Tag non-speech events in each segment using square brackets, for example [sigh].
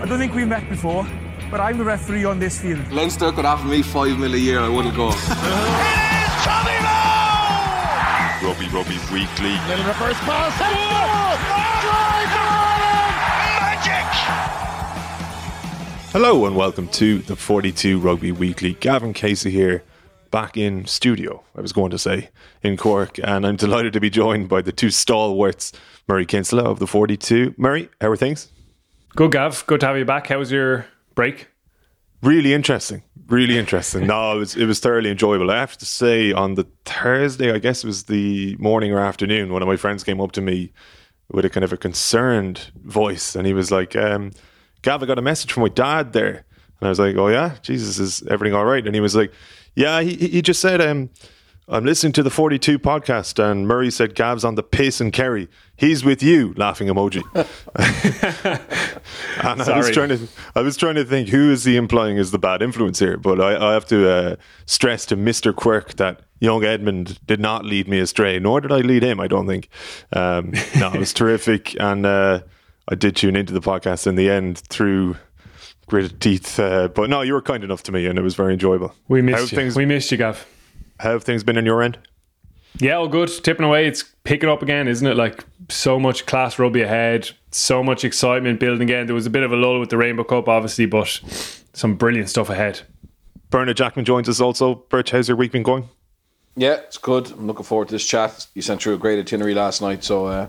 I don't think we've met before, but I'm the referee on this field. Leinster could offer me five mil a year, I wouldn't go. [laughs] Rugby Rugby Weekly. Little reverse pass. Magic. Hello and welcome to the 42 Rugby Weekly. Gavan Casey here, back in studio, I was going to say, in Cork, and I'm delighted to be joined by the two stalwarts, Murray Kinsella of the 42. Murray, how are things? Good, Gav. Good to have you back. How was your break? Really interesting. Really interesting. no, it was it was thoroughly enjoyable. I have to say, on the Thursday, I guess it was the morning or afternoon, one of my friends came up to me with a kind of a concerned voice, and he was like, um, "Gav, I got a message from my dad there," and I was like, "Oh yeah, Jesus, is everything all right?" And he was like, "Yeah, he he just said um." I'm listening to the 42 podcast, and Murray said Gav's on the pace and Kerry. He's with you, laughing emoji. [laughs] [laughs] and I was trying to, I was trying to think who is he implying is the bad influence here. But I, I have to uh, stress to Mister Quirk that young Edmund did not lead me astray, nor did I lead him. I don't think. Um, no, it was [laughs] terrific, and uh, I did tune into the podcast in the end through gritted teeth. Uh, but no, you were kind enough to me, and it was very enjoyable. We missed have you. things, we missed you, Gav. How have things been on your end? Yeah, all good. Tipping away. It's picking up again, isn't it? Like so much class rugby ahead, so much excitement building again. There was a bit of a lull with the Rainbow Cup, obviously, but some brilliant stuff ahead. Bernard Jackman joins us also. Birch, how's your week been going? Yeah, it's good. I'm looking forward to this chat. You sent through a great itinerary last night, so uh,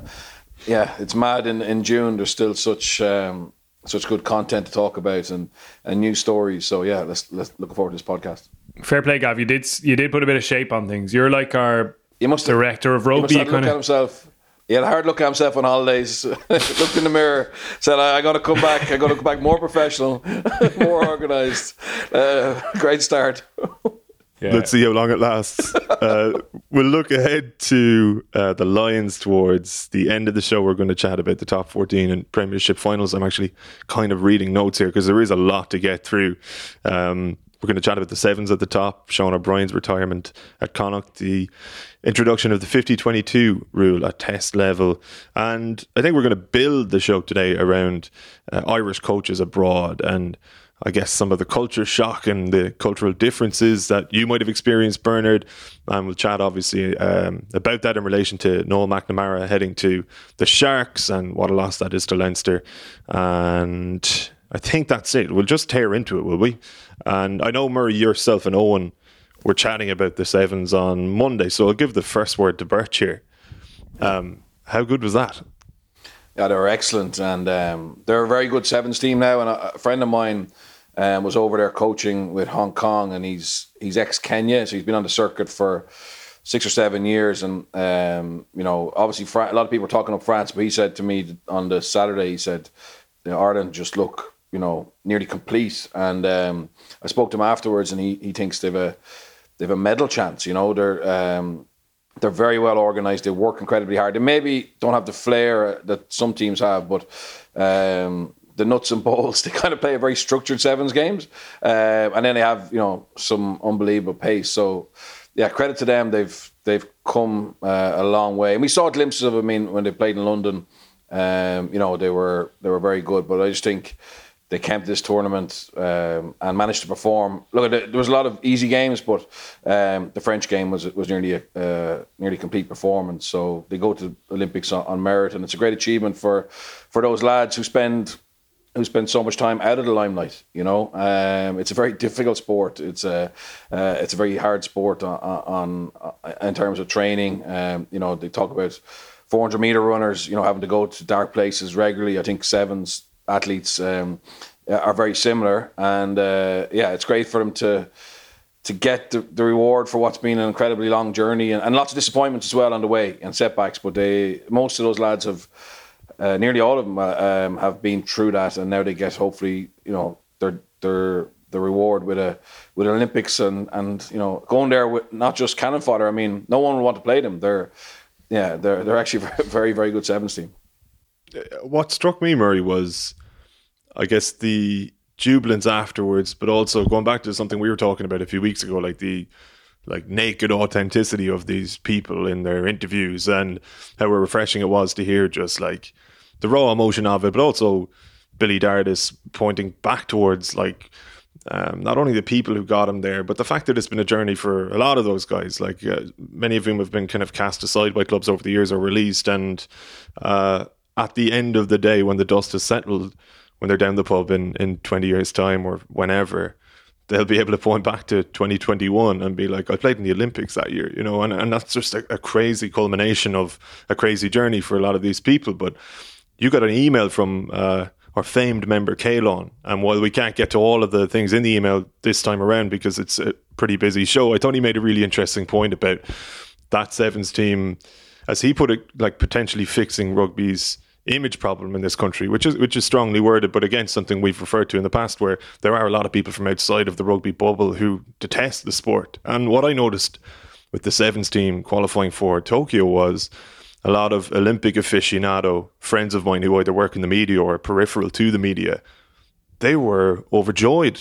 yeah, it's mad. In, in June, there's still such um, such good content to talk about and, and new stories. So yeah, let's let's looking forward to this podcast. Fair play, Gav. You did you did put a bit of shape on things. You're like our You must have, director of he must rugby. have had a look Kind at of. himself. He had a hard look at himself on holidays. [laughs] Looked in the mirror, said, "I, I got to come back. I got to come back more professional, [laughs] more organised." Uh, great start. Yeah. Let's see how long it lasts. uh, we'll look ahead to uh, the Lions towards the end of the show. We're going to chat about the top 14 and Premiership finals. I'm actually kind of reading notes here because there is a lot to get through. Um, we're going to chat about the sevens at the top, Sean O'Brien's retirement at Connacht, the introduction of the 50 22 rule at test level. And I think we're going to build the show today around uh, Irish coaches abroad and I guess some of the culture shock and the cultural differences that you might have experienced, Bernard. And we'll chat obviously um, about that in relation to Noel McNamara heading to the Sharks and what a loss that is to Leinster. And I think that's it. We'll just tear into it, will we? And I know Murray, yourself, and Owen were chatting about the sevens on Monday, so I'll give the first word to Birch here. Um, how good was that? Yeah, they were excellent, and um, they're a very good sevens team now. And a, friend of mine um, was over there coaching with Hong Kong, and he's he's ex Kenya, so he's been on the circuit for six or seven years. And um, you know, obviously, a lot of people were talking up France, but he said to me on the Saturday, he said, Ireland just look, you know, nearly complete. And um, I spoke to him afterwards, and he he thinks they've a they've a medal chance. You know, they're um, they're very well organised. They work incredibly hard. They maybe don't have the flair that some teams have, but um, the nuts and bolts. [laughs] They kind of play a very structured sevens games, uh, and then they have you know some unbelievable pace. So yeah, credit to them. They've they've come uh, a long way, and we saw glimpses of. I mean, when they played in London, um, you know they were they were very good. But I just think they came to this tournament um, and managed to perform. Look, there was a lot of easy games, but um, the French game was was nearly a uh, nearly complete performance. So they go to the Olympics on, on merit, and it's a great achievement for for those lads who spend who spend so much time out of the limelight. You know, um, it's a very difficult sport. It's a uh, it's a very hard sport on, on, on in terms of training. Um, you know, they talk about 400 meter runners. You know, having to go to dark places regularly. I think sevens athletes um, are very similar, and uh, yeah, it's great for them to to get the, the reward for what's been an incredibly long journey and, and lots of disappointments as well on the way and setbacks. But they most of those lads have uh, nearly all of them uh, um, have been through that, and now they get hopefully you know their their the reward with a with Olympics and and you know going there with not just cannon fodder. I mean, no one would want to play them. They're yeah, they're they're actually [laughs] very very good sevens team. what struck me, Murray, was I guess the jubilance afterwards, but also going back to something we were talking about a few weeks ago, like the like naked authenticity of these people in their interviews and how refreshing it was to hear just like the raw emotion of it, but also Billy Dardis pointing back towards like um, not only the people who got him there, but the fact that it's been a journey for a lot of those guys. Like uh, many of whom have been kind of cast aside by clubs over the years or released, and uh, at the end of the day, when the dust has settled, when they're down the pub in in twenty years' time or whenever, they'll be able to point back to 2021 and be like, I played in the Olympics that year, you know, and, and that's just a, a crazy culmination of a crazy journey for a lot of these people. But you got an email from uh, our famed member Kalon, and while we can't get to all of the things in the email this time around because it's a pretty busy show, I thought he made a really interesting point about that Sevens team, as he put it, like potentially fixing rugby's image problem in this country, which is which is strongly worded, but again something we've referred to in the past, where there are a lot of people from outside of the rugby bubble who detest the sport. And what I noticed with the sevens team qualifying for Tokyo was a lot of Olympic aficionado friends of mine who either work in the media or peripheral to the media. They were overjoyed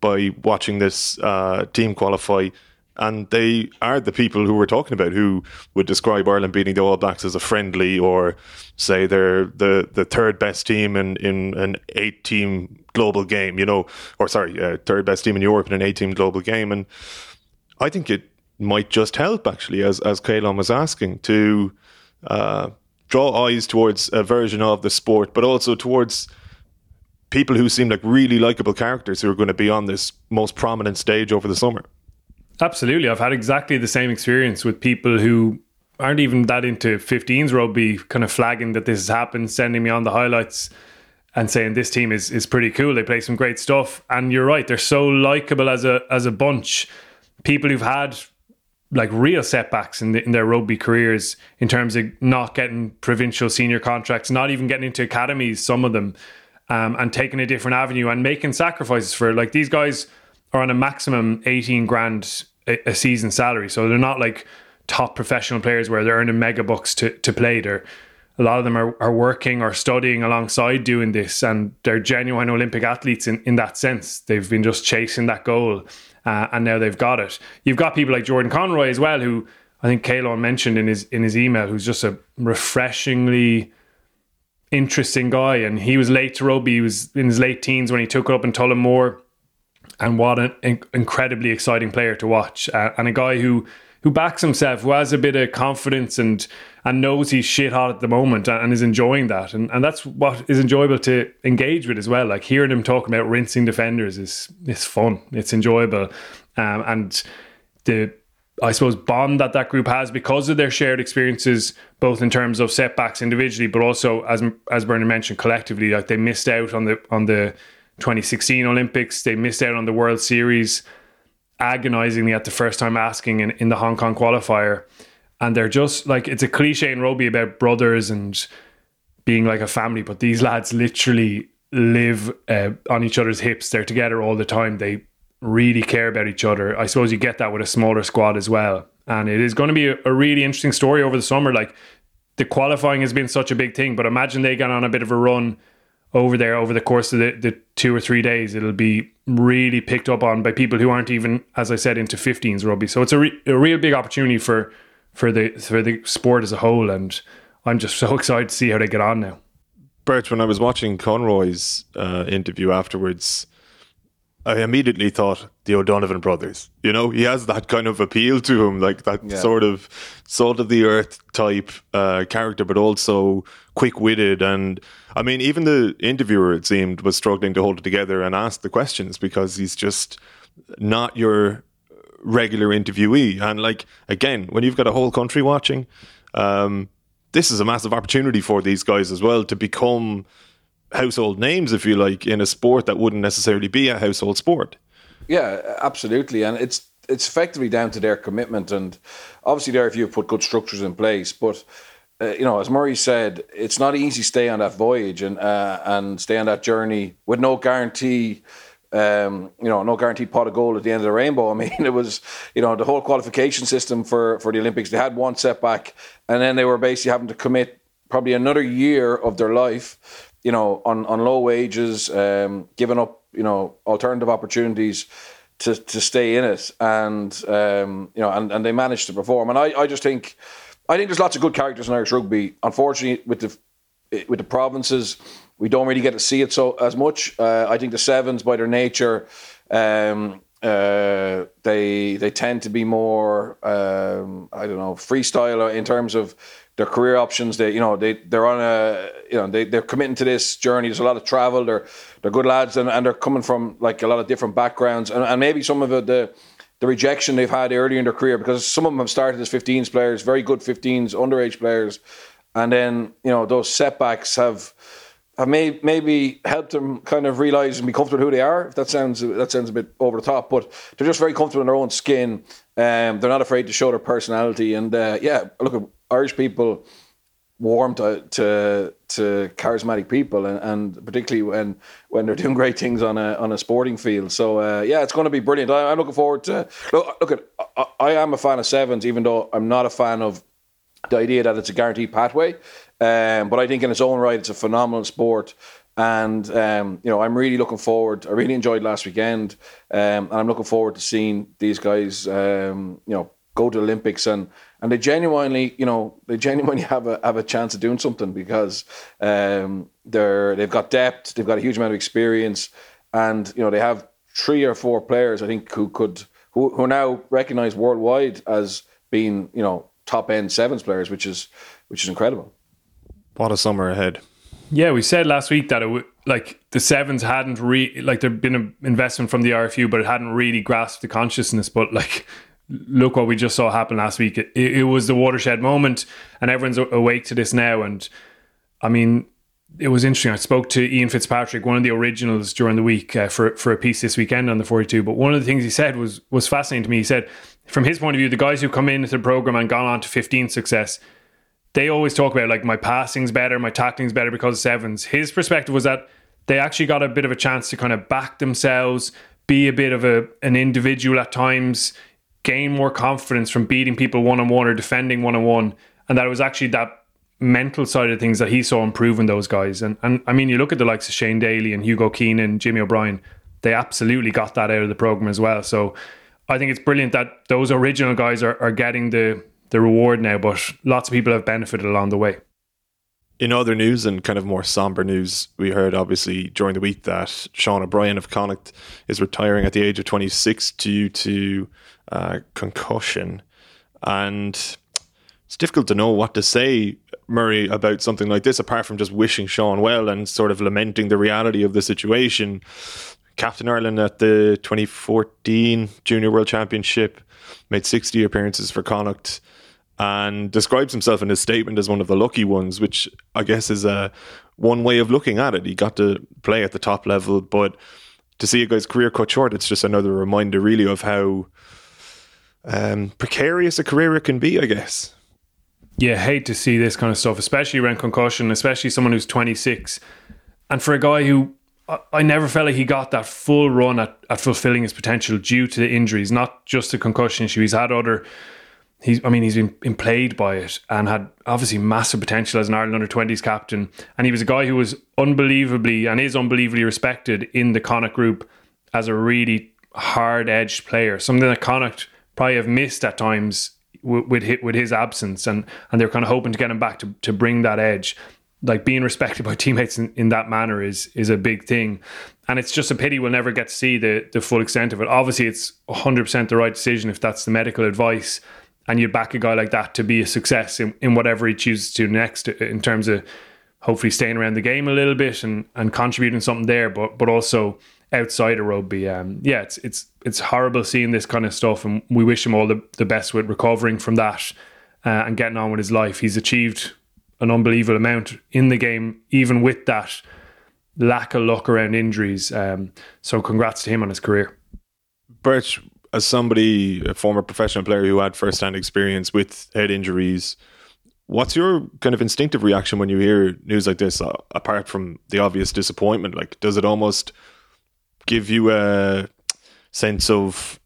by watching this uh, team qualify and they are the people who we're talking about who would describe Ireland beating the All Blacks as a friendly or say they're the, the third best team in, in an eight team global game, you know, or sorry, uh, third best team in Europe in an eight team global game. And I think it might just help actually, as, as Kalon was asking, to uh, draw eyes towards a version of the sport, but also towards people who seem like really likable characters who are going to be on this most prominent stage over the summer. Absolutely. I've had exactly the same experience with people who aren't even that into 15s rugby, kind of flagging that this has happened, sending me on the highlights and saying this team is is pretty cool. They play some great stuff. And you're right, they're so likable as a as a bunch. People who've had like real setbacks in, the, in their rugby careers in terms of not getting provincial senior contracts, not even getting into academies, some of them, um, and taking a different avenue and making sacrifices for like these guys are on a maximum 18 grand a, a season salary. So they're not like top professional players where they're earning mega bucks to, to play. They're, a lot of them are, are working or studying alongside doing this, and they're genuine Olympic athletes in, in that sense. They've been just chasing that goal, uh, and now they've got it. You've got people like Jordan Conroy as well, who I think Kalon mentioned in his in his email, who's just a refreshingly interesting guy. And he was late to rugby. He was in his late teens when he took it up in Tullamore and what an incredibly exciting player to watch, uh, and a guy who who backs himself, who has a bit of confidence and and knows he's shit hot at the moment and, and is enjoying that, and and that's what is enjoyable to engage with as well. Like hearing him talking about rinsing defenders is is fun, it's enjoyable, um, and the I suppose bond that that group has because of their shared experiences, both in terms of setbacks individually, but also as as Bernard mentioned collectively, like they missed out on the on the 2016 Olympics. They missed out on the World Series agonizingly at the first time asking in, in the Hong Kong qualifier. And they're just like, it's a cliche in rugby about brothers and being like a family, but these lads literally live uh, on each other's hips. They're together all the time. They really care about each other. I suppose you get that with a smaller squad as well. And it is going to be a, a really interesting story over the summer. Like the qualifying has been such a big thing, but imagine they got on a bit of a run over there over the course of the, the two or three days. It'll be really picked up on by people who aren't even, as I said, into 15s rugby. So it's a, re- a real big opportunity for for the for the sport as a whole, and I'm just [laughs] so excited to see how they get on now. Bert, when I was watching Conroy's uh, interview afterwards, I immediately thought the O'Donovan brothers. You know, he has that kind of appeal to him, like that yeah. sort of salt of the earth type uh, character, but also quick witted. And I mean, even the interviewer, it seemed, was struggling to hold it together and ask the questions because he's just not your regular interviewee. And like, again, when you've got a whole country watching, um, this is a massive opportunity for these guys as well to become household names, if you like, in a sport that wouldn't necessarily be a household sport. Yeah, absolutely, and it's it's effectively down to their commitment, and obviously there if you put good structures in place, but. Uh, you know, as Murray said, it's not easy stay on that voyage and uh, and stay on that journey with no guarantee um, you know, no guaranteed pot of gold at the end of the rainbow. [laughs] I mean, it was, you know, the whole qualification system for, for the Olympics. They had one setback, and then they were basically having to commit probably another year of their life you know, on, on low wages, um, giving up, you know, alternative opportunities to, to stay in it. And, um, you know, and, and they managed to perform. And I, I just think, I think there's lots of good characters in Irish rugby. Unfortunately, with the, with the provinces, we don't really get to see it so as much. Uh, I think the sevens, by their nature, um, uh, they they tend to be more um, I don't know freestyle in terms of their career options. They you know they they're on a you know they they're committing to this journey. There's a lot of travel. They're they're good lads and, and they're coming from like a lot of different backgrounds and, and maybe some of it, the the rejection they've had earlier in their career because some of them have started as 15s players, very good 15s, underage players, and then you know those setbacks have have may, maybe helped them kind of realize and be comfortable who they are. If that sounds that sounds a bit over the top, but they're just very comfortable in their own skin. Um, they're not afraid to show their personality, and uh, yeah, look at Irish people warm to, to to charismatic people, and, and particularly when when they're doing great things on a on a sporting field. So uh, yeah, it's going to be brilliant. I, am looking forward to look. Look at I, I am a fan of sevens, even though I'm not a fan of the idea that it's a guaranteed pathway. Um, but I think in its own right, it's a phenomenal sport. And um, you know, I'm really looking forward. I really enjoyed last weekend, um, and I'm looking forward to seeing these guys, um, you know, go to Olympics and and they genuinely, you know, they genuinely [laughs] have a have a chance of doing something because um, they're they've got depth, they've got a huge amount of experience, and you know, they have three or four players I think who could who, who are now recognised worldwide as being you know top end sevens players, which is which is incredible. What a summer ahead. Yeah, we said last week that it w- like the sevens hadn't re like there'd been an investment from the RFU, but it hadn't really grasped the consciousness. But like, look what we just saw happen last week. It, it was the watershed moment, and everyone's awake to this now. And I mean, it was interesting. I spoke to Ian Fitzpatrick, one of the originals, during the week uh, for for a piece this weekend on the forty two. But one of the things he said was was fascinating to me. He said, from his point of view, the guys who come into the program and gone on to fifteen success they always talk about like my passing's better, my tackling's better because of sevens. His perspective was that they actually got a bit of a chance to kind of back themselves, be a bit of a an individual at times, gain more confidence from beating people one on one or defending one on one, and that it was actually that mental side of things that he saw improving those guys. And and I mean, you look at the likes of Shane Daly and Hugo Keenan, Jimmy O'Brien, they absolutely got that out of the program as well. So I think it's brilliant that those original guys are, are getting the the reward now, but lots of people have benefited along the way. In other news and kind of more somber news, we heard obviously during the week that Sean O'Brien of Connacht is retiring at the age of 26 due to uh, concussion. And it's difficult to know what to say, Murray, about something like this, apart from just wishing Sean well and sort of lamenting the reality of the situation. Captain Ireland at the 2014 Junior World Championship, made 60 appearances for Connacht and describes himself in his statement as one of the lucky ones, which I guess is a one way of looking at it. He got to play at the top level, but to see a guy's career cut short, it's just another reminder, really, of how um, precarious a career it can be. I guess. Yeah, hate to see this kind of stuff, especially around concussion, especially someone who's 26, and for a guy who I never felt like he got that full run at, at fulfilling his potential due to the injuries, not just the concussion issue. He's had other he's I mean he's been, been played by it and had obviously massive potential as an Ireland under 20s captain and he was a guy who was unbelievably and is unbelievably respected in the Connacht group as a really hard edged player something that Connacht probably have missed at times with, with with his absence and and they're kind of hoping to get him back to, to bring that edge. Like being respected by [laughs] teammates in, in that manner is is a big thing. And it's just a pity we'll never get to see the the full extent of it. Obviously it's 100% the right decision if that's the medical advice and you back a guy like that to be a success in, in whatever he chooses to next in terms of hopefully staying around the game a little bit and, and contributing something there, but but also outside of rugby. Um, yeah, it's it's it's horrible seeing this kind of stuff, and we wish him all the, the best with recovering from that uh, and getting on with his life. He's achieved an unbelievable amount in the game, even with that lack of luck around injuries. Um, so congrats to him on his career. Birch, as somebody, a former professional player who had first-hand experience with head injuries, what's your kind of instinctive reaction when you hear news like this? Uh, apart from the obvious disappointment, like does it almost give you a sense of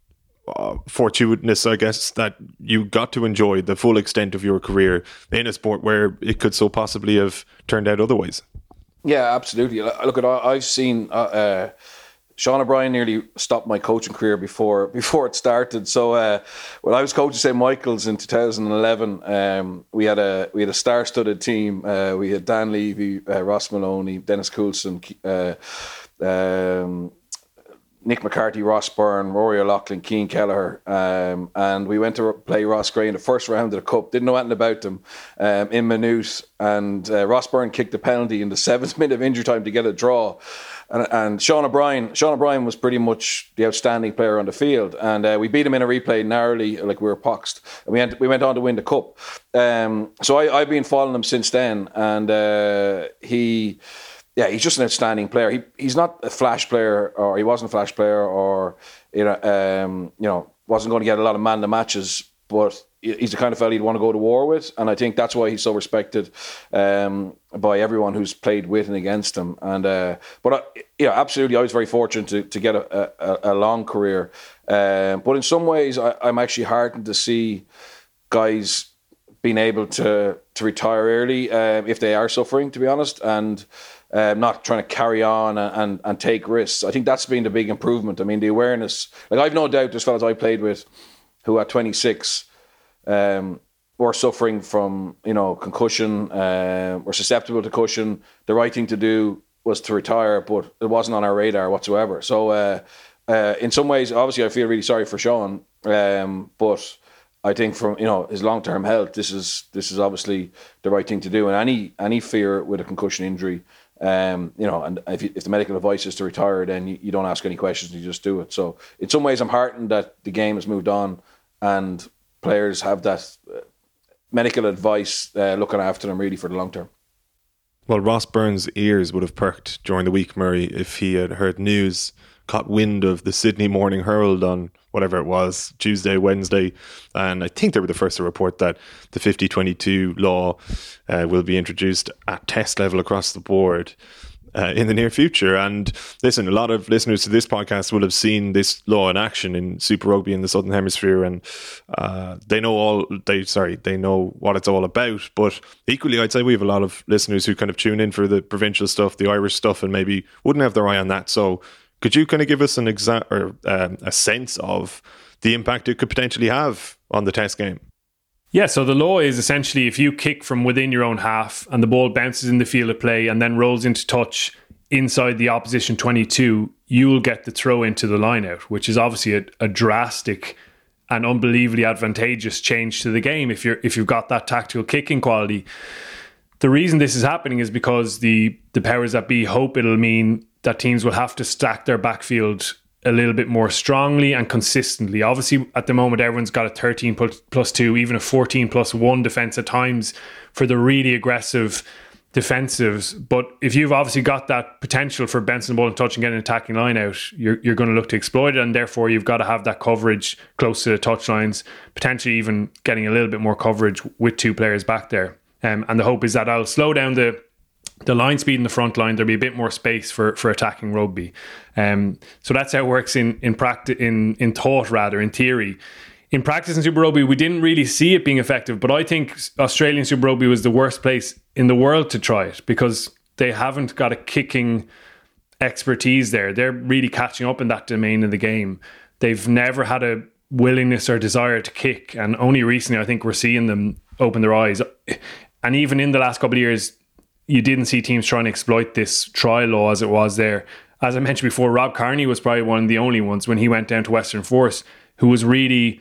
uh, fortuitous, I guess, that you got to enjoy the full extent of your career in a sport where it could so possibly have turned out otherwise? Yeah, absolutely. Look at I've seen. Uh, uh Sean O'Brien nearly stopped my coaching career before [laughs] before it started. So uh, when I was coaching St Michael's in 2011, um, we had a we had a star-studded team. Uh, we had Dan Leavy, uh, Ross Molony, Dennis Coulson. Uh, um, Nick McCarthy, Ross Byrne, Rory O'Loughlin, Cian Kelleher, um, and we went to play Roscrea in the first round of the cup. Didn't know anything about them um, in Maynooth, and uh, Ross Byrne kicked the penalty in the [laughs] seventh minute of injury time to get a draw. And, and Sean O'Brien, Sean O'Brien was pretty much the outstanding player on the field, and uh, we beat him in a replay narrowly, like we were poxed, and we went, we went on to win the cup. Um, so I, have been following him since then, and uh, he yeah, he's just an outstanding player. He he's not a flash player, or he wasn't a flash player, or you know, um, you know, wasn't going to get a lot of man the matches. But he's the kind of fellow you'd want to go to war with, and I think that's why he's so respected um, by everyone who's played with and against him. And uh, but uh, yeah, absolutely, I was very fortunate to, to get a, a, a long career. Um, but in some ways, I, I'm actually heartened to see guys being able to to retire early um, if they are suffering, to be honest, and um, not trying to carry on and, and, and take risks. I think that's been the big improvement. I mean, the awareness. Like I've no doubt, there's fellas I played with who at 26 um, were suffering from you know concussion, uh, were susceptible to concussion. The right thing to do was to retire, but it wasn't on our radar whatsoever. So. Uh, uh, in some ways, obviously, I feel really sorry for Sean, um, but I think from you know his long term health, this is this is obviously the right thing to do. And any any fear with a concussion injury um, you know, and if, you, if the medical advice is to retire, then you, you, don't ask any questions, you just do it. So, in some ways, I'm heartened that the game has moved on and players have that uh, medical advice uh, looking after them really for the long term. Well, Ross Byrne's ears would have perked during the week, Murray, if he had heard news caught wind of the Sydney Morning Herald on whatever it was, Tuesday, Wednesday. And I think they were the first to report that the 5022 law uh, will be introduced at test level across the board. Uh, in the near future. And listen, a lot of listeners to this podcast will have seen this law in action in Super Rugby in the Southern Hemisphere, and uh, they know all. They sorry, they know what it's all about. But equally, I'd say we have a lot of listeners who kind of tune in for the provincial stuff, the Irish stuff, and maybe wouldn't have their eye on that. So could you kind of give us an exact or um, a sense of the impact it could potentially have on the test game? Yeah, so the law is essentially if you kick from within your own half and the ball bounces in the field of play and then rolls into touch inside the opposition 22, you will get the throw into the line out, which is obviously a, a drastic and unbelievably advantageous change to the game if you're if you've got that tactical kicking quality. The reason this is happening is because the the powers that be hope it'll mean that teams will have to stack their backfield a little bit more strongly and consistently. Obviously, at the moment, everyone's got a 13 plus two, even a 14 plus one defense at times for the really aggressive defensives. But if you've obviously got that potential for Benson ball and touch and getting an attacking line out, you're, you're going to look to exploit it. And therefore, you've got to have that coverage close to the touch lines, potentially even getting a little bit more coverage with two players back there. Um, and the hope is that I'll slow down the the line speed in the front line, there'll be a bit more space for for attacking rugby. Um, so that's how it works in in practice in in thought rather in theory. In practice in Super Rugby, we didn't really see it being effective, but I think Australian Super Rugby was the worst place in the world to try it because they haven't got a kicking expertise there. They're really catching up in that domain of the game. They've never had a willingness or desire to kick, and only recently I think we're seeing them open their eyes. And even in the last couple of years, you didn't see teams trying to exploit this try law as it was there. As I mentioned before, Rob Kearney was probably one of the only ones when he went down to Western Force who was really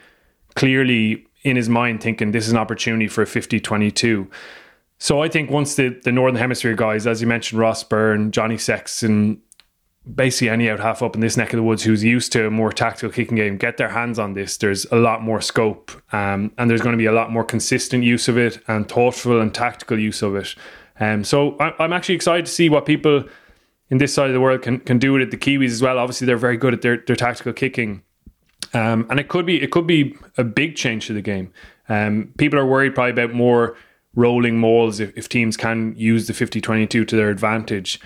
clearly in his mind thinking this is an opportunity for a 50 22. So I think once the, the Northern Hemisphere guys, as you mentioned, Ross Byrne, Johnny Sexton, basically any out half up in this neck of the woods who's used to a more tactical kicking game, get their hands on this, there's a lot more scope um, and there's going to be a lot more consistent use of it and thoughtful and tactical use of it. Um, so I, am actually excited to see what people in this side of the world can, can do with it. The Kiwis as well. Obviously, they're very good at their, their tactical kicking. Um, and it could be it could be a big change to the game. Um, people are worried probably about more rolling mauls if, if teams can use the 50-22 to their advantage.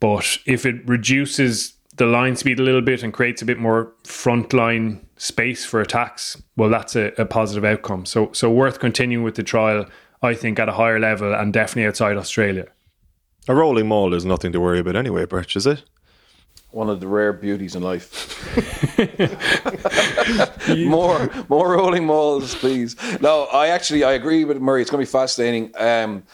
But if it reduces the line speed a little bit and creates a bit more frontline space for attacks, well, that's a, a positive outcome. So so worth continuing with the trial I think, at a higher level and definitely outside Australia. A rolling maul is nothing to worry about anyway, Birch, is it? one of the rare beauties in life. [laughs] [laughs] more, more rolling mauls, please. No, I actually I agree with Murray. It's going to be fascinating. Um,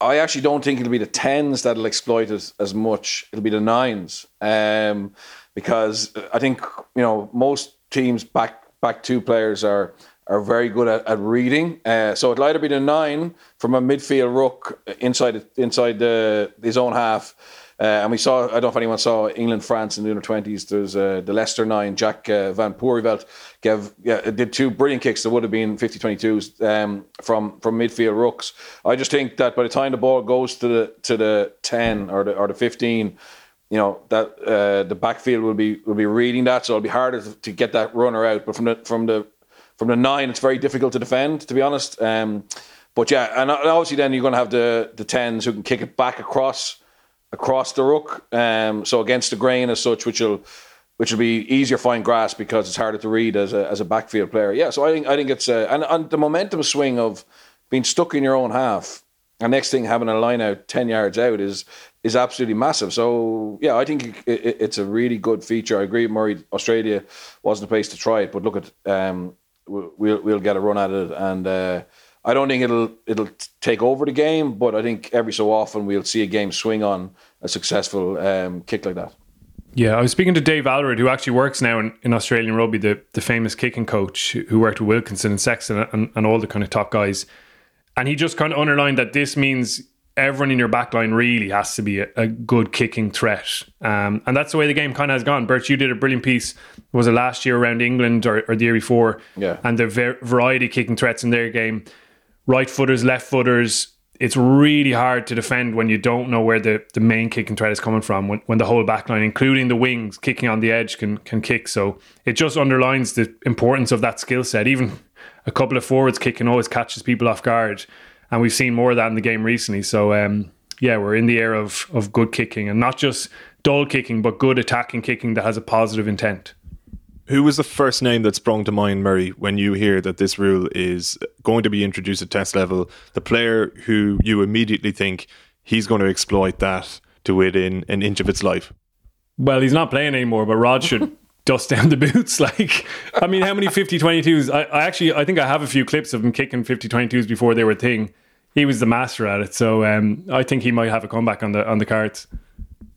I actually don't think it'll be the tens that'll exploit it as much. It'll be the nines, um, because I think you know most teams back back two players are are very good at, at reading. Uh, so it'll either be the nine from a midfield ruck inside inside the his own half. Uh, and we saw, I don't know if anyone saw England France in the under 20s. There's uh, the Leicester nine, Jack uh, Van Poortvliet, gave, yeah, did two brilliant kicks that would have been 50 22s um, from, from midfield rucks. I just think that by the time the ball goes to the to the 10 or the, or the 15, you know that uh, the backfield will be will be reading that, so it'll be harder to, to get that runner out. But from the from the from the nine, it's very difficult to defend, to be honest. Um, but yeah, and obviously then you're going to have the the tens who can kick it back across across the ruck. Um, so against the grain as such, which will which will be easier find grass because it's harder to read as a as a backfield player. Yeah, so I think I think it's uh, and, and the momentum swing of being stuck in your own half and next thing having a line out 10 yards out is is absolutely massive so yeah i think it, it, it's a really good feature i agree murray australia wasn't a place to try it but look at um, we'll we'll get a run at it, and uh, I don't think it'll it'll take over the game, but I think every so often we'll see a game swing on a successful um, kick like that. Yeah, I was speaking to Dave Alred, who actually works now in, in Australian rugby, the, the famous kicking coach who worked with Wilkinson and Sexton and, and all the kind of top guys. And he just kind of underlined that this means everyone in your backline really has to be a, a good kicking threat. Um, and that's the way the game kind of has gone. Birch, you did a brilliant piece, was it last year around England or, or the year before? Yeah. And the ver- variety kicking threats in their game right footers, left footers. It's really hard to defend when you don't know where the, the main kicking threat is coming from. When, when the whole backline, including the wings, kicking on the edge, can can kick. So it just underlines the importance of that skill set. Even a couple of forwards kicking always catches people off guard and we've seen more of that in the game recently. So um, yeah, we're in the era of of good kicking and not just dull kicking, but good attacking kicking that has a positive intent. Who was the first name that sprung to mind, Murray, when you hear that this rule is going to be introduced at test level? The player who you immediately think he's going to exploit that to within an inch of its life? Well, he's not playing anymore, but Rog should [laughs] dust down the boots. [laughs] Like, I mean, how many 50 22s? I, I, actually, I think I have a few clips of him kicking 50 22s before they were a thing he was the master at it. So um, I think he might have a comeback on the on the cards.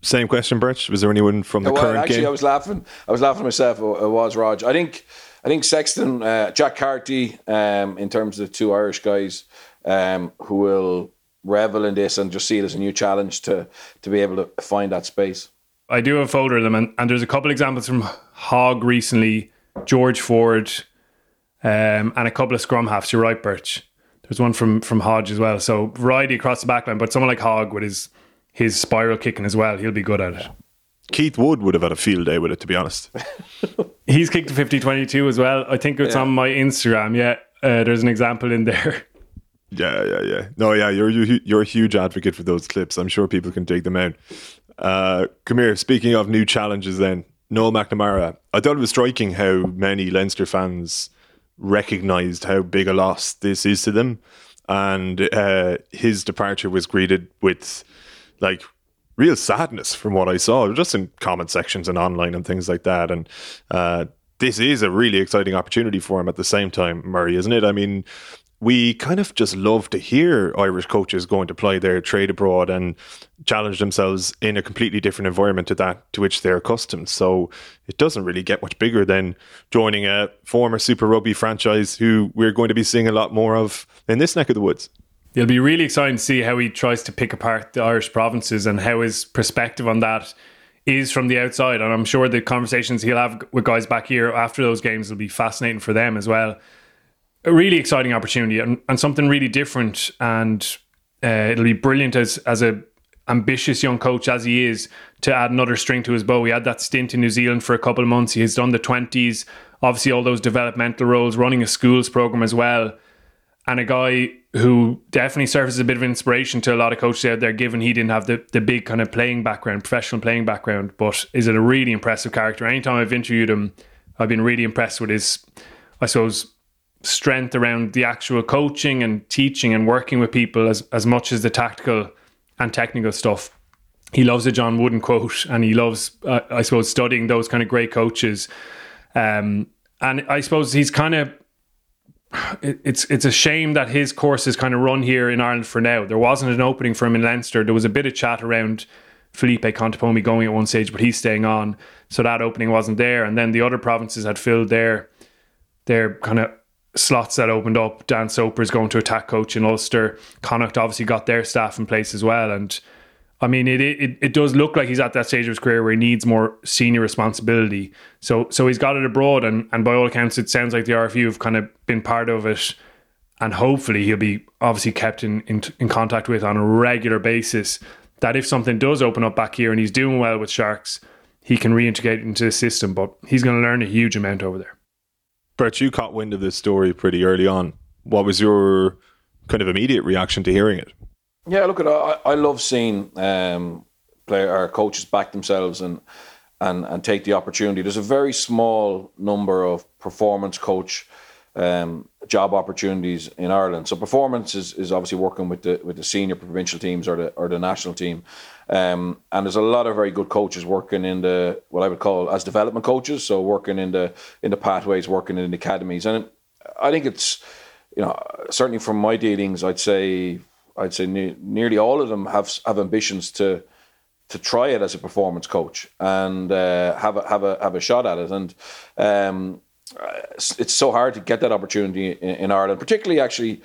Same question, Birch. Was there anyone from the well, current actually, game? I was laughing. I was laughing myself. It was Rog. I think. I think Sexton, uh, Jack Carty, um, in terms of the two Irish guys um, who will revel in this and just see it as a new challenge to to be able to find that space. I do have a folder of them, and, and there's a couple examples from Hogg recently, George Ford, um, and a couple of scrum halves. You're right, Birch. There's one from from Hodge as well. So variety across the backline, but someone like Hogg with his his spiral kicking as well, he'll be good at it. Keith Wood would have had a field day with it, to be honest. [laughs] He's kicked a 50 22 as well. I think it's yeah. on my Instagram. Yeah, uh, there's an example in there. [laughs] Yeah, yeah, yeah. No, yeah, you're you're a huge advocate for those clips. I'm sure people can dig them out. Uh, come here. Speaking of new challenges, then Noel McNamara. I thought it was striking how many Leinster fans recognized how big a loss this is to them. And uh, his departure was greeted with like real sadness from what I saw, just in comment sections and online and things like that. And uh, this is a really exciting opportunity for him at the same time, Murray, isn't it? I mean, we kind of just love to hear Irish coaches going to play their trade abroad and challenge themselves in a completely different environment to that to which they're accustomed. So it doesn't really get much bigger than joining a former Super Rugby franchise who we're going to be seeing a lot more of in this neck of the woods. It'll be really exciting to see how he tries to pick apart the Irish provinces and how his perspective on that is from the outside. And I'm sure the conversations he'll have with guys back here after those games will be fascinating for them as well a really exciting opportunity and, and something really different. And uh, it'll be brilliant as as a ambitious young coach as he is to add another string to his bow. He had that stint in New Zealand for a couple of months. He has done the twenties, obviously all those developmental roles, running a schools program as well. And a guy who definitely serves as a bit of inspiration to a lot of coaches out there, given he didn't have the, the big kind of playing background, professional playing background. But is it a really impressive character? Anytime I've interviewed him, I've been really impressed with his, I suppose, strength around the actual coaching and teaching and working with people as, as much as the tactical and technical stuff. he loves a John Wooden quote, and he loves, uh, I suppose, studying those kind of great coaches. Um, and I suppose he's kind of it's it's a shame that his course is kind of run here in Ireland for now. There wasn't an opening for him in Leinster. There was a bit of chat around Felipe Contepomi going at one stage, but he's staying on, so that opening wasn't there. And then the other provinces had filled their their kind of slots that opened up. Dan Soper is going to attack coach in Ulster. Connacht obviously got their staff in place as well, and I mean, it, it it does look like he's at that stage of his career where he needs more senior responsibility. So so he's got it abroad, and and by all accounts, it sounds like the RFU have kind of been part of it, and hopefully he'll be obviously kept in in, in contact with on a regular basis. That if something does open up back here and he's doing well with Sharks, he can reintegrate into the system. But he's going to learn a huge amount over there. Brett, you caught wind of this story pretty early on. What was your kind of immediate reaction to hearing it? Yeah, look at I, I love seeing um, player or coaches back themselves and and and take the opportunity. There's a very small number of performance coach um, job opportunities in Ireland. So performance is, is obviously working with the with the senior provincial teams or the or the national team. Um, and there's a lot of very good coaches working in the what I would call as development coaches. So working in the in the pathways, working in the academies, and I think it's you know certainly from my dealings, I'd say I'd say ne- nearly all of them have have ambitions to to try it as a performance coach and uh, have a have a have a shot at it. And um, it's so hard to get that opportunity in, in, Ireland, particularly actually.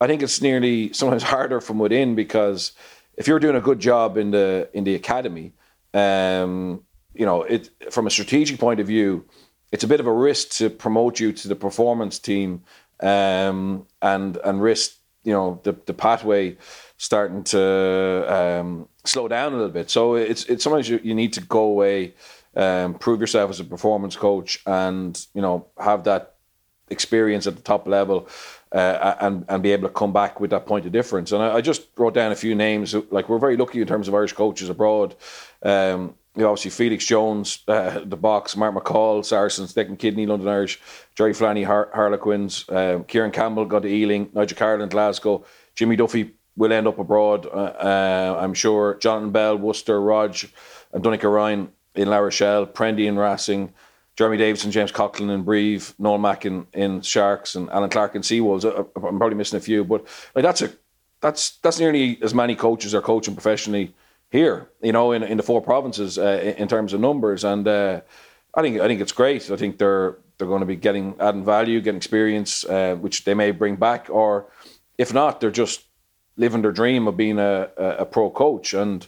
I think it's nearly sometimes [laughs] harder from within because if you're doing a good job in the in the academy, um, you know it from a strategic point of view, it's a bit of a risk to promote you to the performance team um, and and risk you know the the pathway starting to um, slow down a little bit. So it's it's sometimes you, you need to go away, um, prove yourself as a performance coach, and you know have that experience at the top level, uh, and and be able to come back with that point of difference. And I, I just wrote down a few names. Like we're very lucky in terms of Irish coaches abroad. Um, you know, obviously Felix Jones, uh, the Boks, Mark McCall, Saracens, Declan Kidney, London Irish, Jerry Flanny, Har- Harlequins, um, Kieran Campbell got to Ealing, Nigel Carroll Glasgow, Jimmy Duffy will end up abroad, uh, uh, I'm sure. Jonathan Bell, Worcester, Rog, and Donnacha Ryan in La Rochelle, Prendy in Racing, Jeremy Davidson, James Coughlin in Brive, Noel Mack in, in Sharks, and Alan Clark in Seawolves. I'm probably missing a few, but like that's a that's that's nearly as many coaches are coaching professionally here, you know, in, in the four provinces uh, in terms of numbers. And uh, I think I think it's great. I think they're they're going to be getting adding value, getting experience, uh, which they may bring back, or if not, they're just living their dream of being a, a, a pro coach and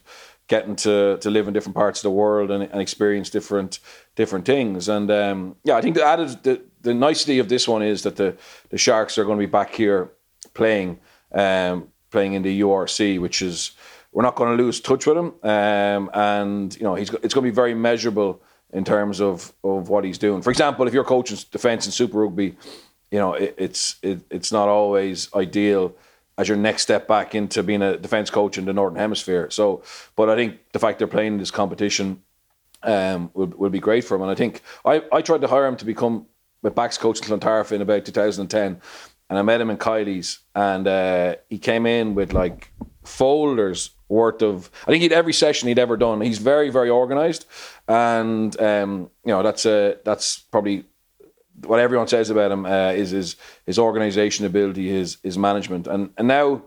getting to, to live in different parts of the world and, and experience different different things. And um, yeah, I think the added the, the nicety of this one is that the the Sharks are going to be back here playing um, playing in the URC, which is we're not going to lose touch with him, um, and you know he's it's going to be very measurable in terms of of what he's doing. For example, if you're coaching defence in Super Rugby, you know it, it's it, it's not always ideal as your next step back into being a defence coach in the Northern Hemisphere. So, but I think the fact they're playing this competition um, will be great for him. And I think I, I tried to hire him to become a backs coach in Clontarf in about 2010, and I met him in Kylie's, and uh, he came in with like folders worth of. I think he'd every session he'd ever done. He's very very organised, and um, you know that's a that's probably what everyone says about him uh, is his his organisation ability, his his management, and and now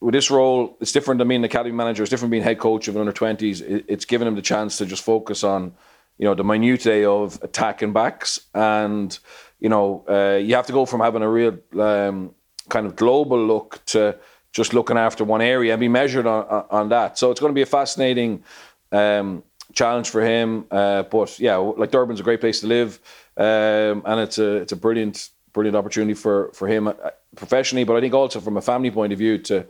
with this role, it's different than being an academy manager. It's different being head coach of an under twenties. it's given him the chance to just focus on, you know, the minutiae of attack and backs, and you know, uh, you have to go from having a real um, kind of global look to just looking after one area and be measured on, on that. So it's going to be a fascinating um, challenge for him. Uh, but yeah, like Durban's a great place to live, um, and it's a it's a brilliant brilliant opportunity for for him uh, professionally, but I think also from a family point of view to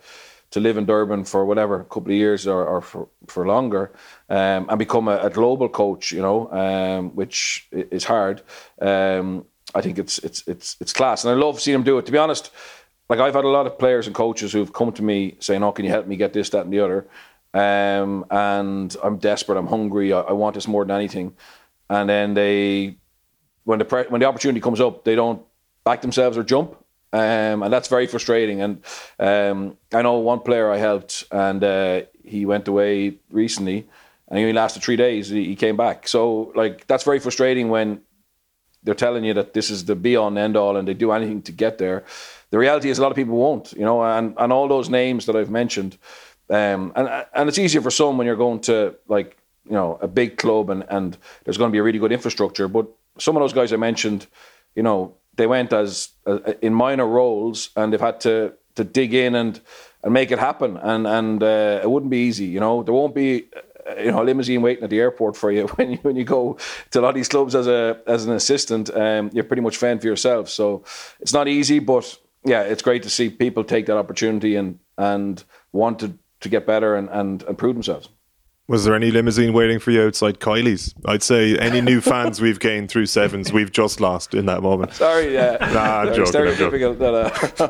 to live in Durban for whatever a couple of years or, or for, for longer um, and become a, a, global coach, you know, um, which is hard. Um, I think it's it's it's it's class, and I love seeing him do it. To be honest, like I've had a lot of players and coaches who've come to me saying, "Oh, can you help me get this, that, and the other?" Um, and I'm desperate. I'm hungry. I, I, want this more than anything. And then they, when the pre- when the opportunity comes up, they don't back themselves or jump. Um, and that's very frustrating. And um, I know one player I helped, and uh, he went away recently, and he only lasted three days. He came back. So, like, that's very frustrating when they're telling you that this is the be and end all, and they do anything to get there. The reality is, a lot of people won't, you know, and, and all those names that I've mentioned. Um, and and it's easier for some when you're going to like you know a big club and and there's going to be a really good infrastructure. But some of those guys I mentioned, you know, they went as uh, in minor roles and they've had to to dig in and and make it happen. And and uh, it wouldn't be easy. You know, there won't be uh, you know a limousine waiting at the airport for you [laughs] when you when you go to a lot of these clubs as a as an assistant. Um, you're pretty much fend for yourself. So it's not easy, but yeah, it's great to see people take that opportunity and and want to to get better and, and improve themselves. Was there any limousine waiting for you outside Kylie's? I'd say any new [laughs] fans we've gained through sevens, we've just lost in that moment. Sorry, yeah. Nah, I'm joking. Stereotypical. That,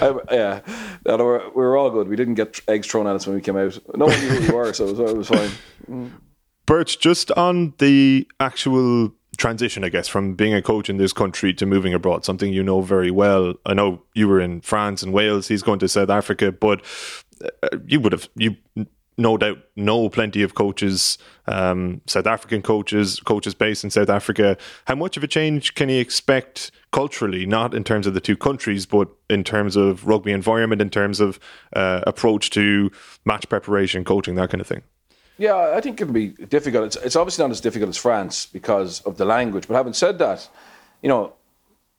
uh, [laughs] yeah, we're, we were all good. We didn't get eggs thrown at us when we came out. No one knew who we were, so it was, it was fine. Mm. Birch, just on the actual transition, I guess, from being a coach in this country to moving abroad, something you know very well. I know you were in France and Wales. He's going to South Africa, but uh, you would have you no doubt know plenty of coaches, um, South African coaches, coaches based in South Africa. How much of a change can you expect culturally, not in terms of the two countries, but in terms of rugby environment, in terms of uh, approach to match preparation, coaching, that kind of thing? Yeah, I think it can be difficult. It's, it's obviously not as difficult as France because of the language. But having said that, you know,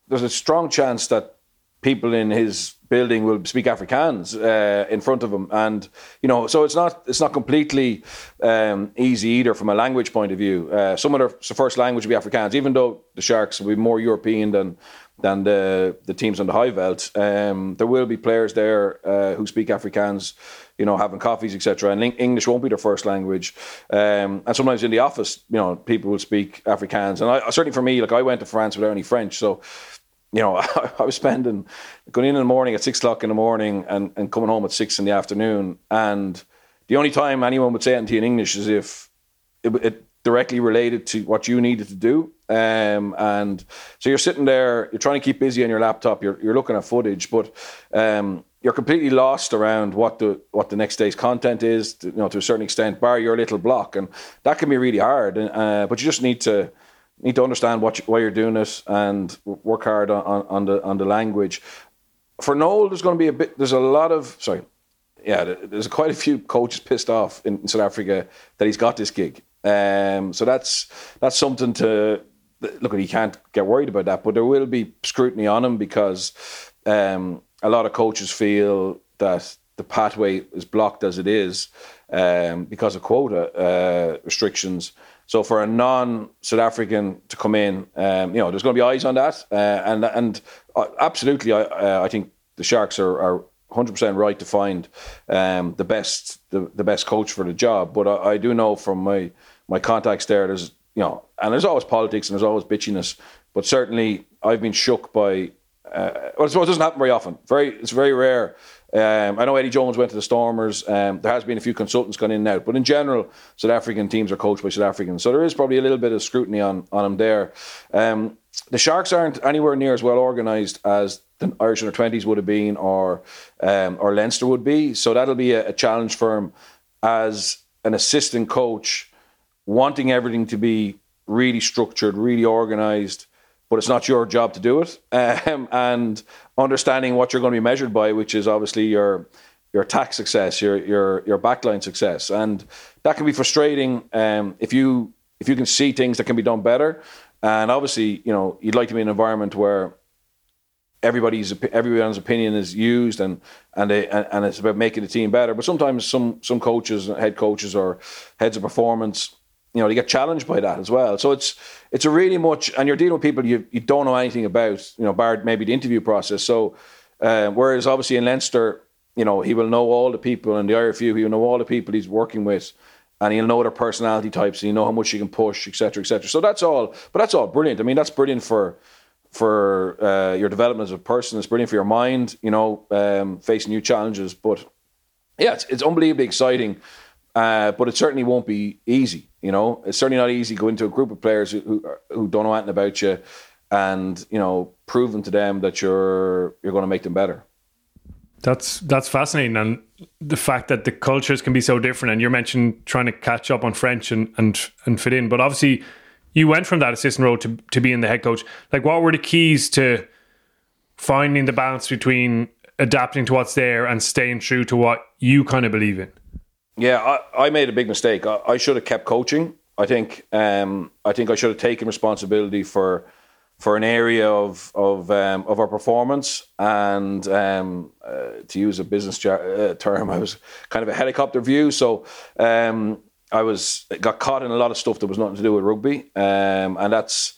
there's a strong chance that people in his building will speak Afrikaans uh, in front of them, and you know, so it's not it's not completely um, easy either from a language point of view. Uh, some of their first language will be Afrikaans, even though the Sharks will be more European than than the the teams on the high veld. Um, there will be players there uh, who speak Afrikaans, you know, having coffees, etc. And English won't be their first language. Um, and sometimes in the office, you know, people will speak Afrikaans. And I, certainly for me, like I went to France without any French, so you know, [laughs] I, was spending going in in the morning at six o'clock in the morning and, and coming home at six in the afternoon. And the only time anyone would say anything in English is if it, it directly related to what you needed to do. Um, and so you're sitting there, you're trying to keep busy on your laptop, you're, you're looking at footage, but um, you're completely lost around what the what the next day's content is, to, you know, to a certain extent, bar your little block, and that can be really hard. Uh, but you just need to need to understand what you, why you're doing it and work hard on, on the on the language. For Noel, there's going to be a bit. There's a lot of sorry, yeah. There's quite a few coaches pissed off in, in South Africa that he's got this gig. Um, so that's that's something to look at. He can't get worried about that, but there will be scrutiny on him because um, a lot of coaches feel that the pathway is blocked as it is um, because of quota uh, restrictions. So for a non-South African to come in, um, you know, there's going to be eyes on that, uh, and and uh, absolutely, I uh, I think the Sharks are, are 100% right to find um, the best the, the best coach for the job. But I, I, do know from my my contacts there, there's you know, and there's always politics and there's always bitchiness. But certainly, I've been shook by. Uh, well, I suppose it doesn't happen very often. Very, it's very rare um, I know Eddie Jones went to the Stormers. Um, there has been a few consultants gone in and out, but in general, South African teams are coached by South Africans, so there is probably a little bit of scrutiny on on them there. Um, the Sharks aren't anywhere near as well organised as the Irish under twenties would have been, or um, or Leinster would be. So that'll be a, a challenge for him as an assistant coach, wanting everything to be really structured, really organised but it's not your job to do it. [laughs] Um, and understanding what you're going to be measured by, which is obviously your your tax success, your your your backline success, and that can be frustrating um, if you if you can see things that can be done better. And obviously, you know, you'd like to be in an environment where everybody's everyone's opinion is used and and they, and it's about making the team better. But sometimes some some coaches, head coaches, or heads of performance you know, they get challenged by that as well. So it's it's a really much, and you're dealing with people you, you don't know anything about, you know, bar maybe the interview process. So uh, whereas obviously in Leinster, you know, he will know all the people in the IRFU, he will know all the people he's working with, and he'll know their personality types, and you know how much you can push, etc., etc. So that's all, but that's all brilliant. I mean, that's brilliant for for uh, your development as a person. It's brilliant for your mind, you know, um, facing new challenges. But yeah, it's, it's unbelievably exciting. Uh, but it certainly won't be easy. You know, it's certainly not easy going into a group of players who, who, who don't know anything about you and you know proving to them that you're you're going to make them better. That's that's fascinating, and the fact that the cultures can be so different. And you mentioned trying to catch up on French and and and fit in, but obviously you went from that assistant role to to being the head coach. Like, what were the keys to finding the balance between adapting to what's there and staying true to what you kind of believe in? Yeah, I, I made a big mistake. I, I should have kept coaching. I think um, I think I should have taken responsibility for for an area of of um, of our performance. And um, uh, to use a business jar- uh, term, [laughs] I was kind of a helicopter view. So um, I was got caught in a lot of stuff that was nothing to do with rugby, um, and that's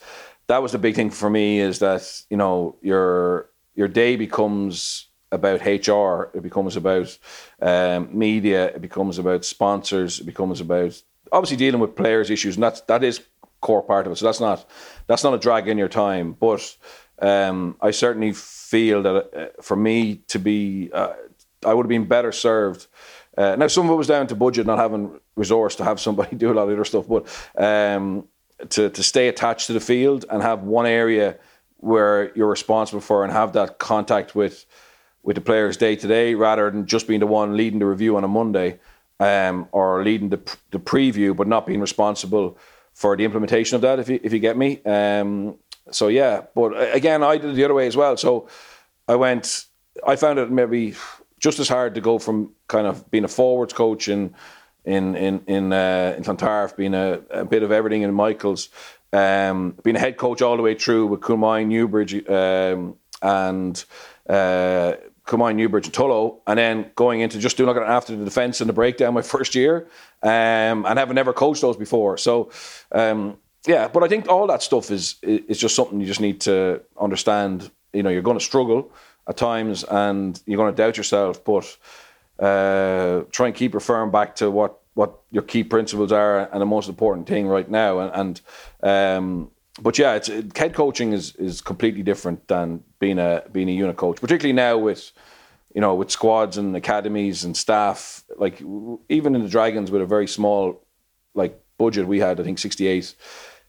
that was the big thing for me is that you know your your day becomes about HR, it becomes about um, media, it becomes about sponsors, it becomes about obviously dealing with players' issues, and that's that is core part of it. So that's not that's not a drag in your time, but um, I certainly feel that uh, for me to be, uh, I would have been better served. Uh, now some of it was down to budget, not having resource to have somebody [laughs] do a lot of other stuff, but um, to to stay attached to the field and have one area where you're responsible for and have that contact with with the players day to day, rather than just being the one leading the review on a Monday um, or leading the the preview, but not being responsible for the implementation of that. If you if you get me, um, so yeah. But again, I did it the other way as well. So I went. I found it maybe just as hard to go from kind of being a forwards coach in in in in uh, in Clontarf, being a, a, bit of everything in Michaels, um, being a head coach all the way through with Coolmine, Newbridge, um, and uh, Coolmine, Newbridge, and Tullow, and then going into just doing it after the defence and the breakdown my [laughs] first year, um, and having never coached those before. So, um, yeah, but I think all that stuff is is just something you just need to understand. You know, you're going to struggle at times, and you're going to doubt yourself, but uh, try and keep referring back to what what your key principles are and the most important thing right now, and, and um, but yeah, it's head coaching is is completely different than being a being a unit coach, particularly now with you know with squads and academies and staff. Like even in the Dragons, with a very small like budget, we had I think 68,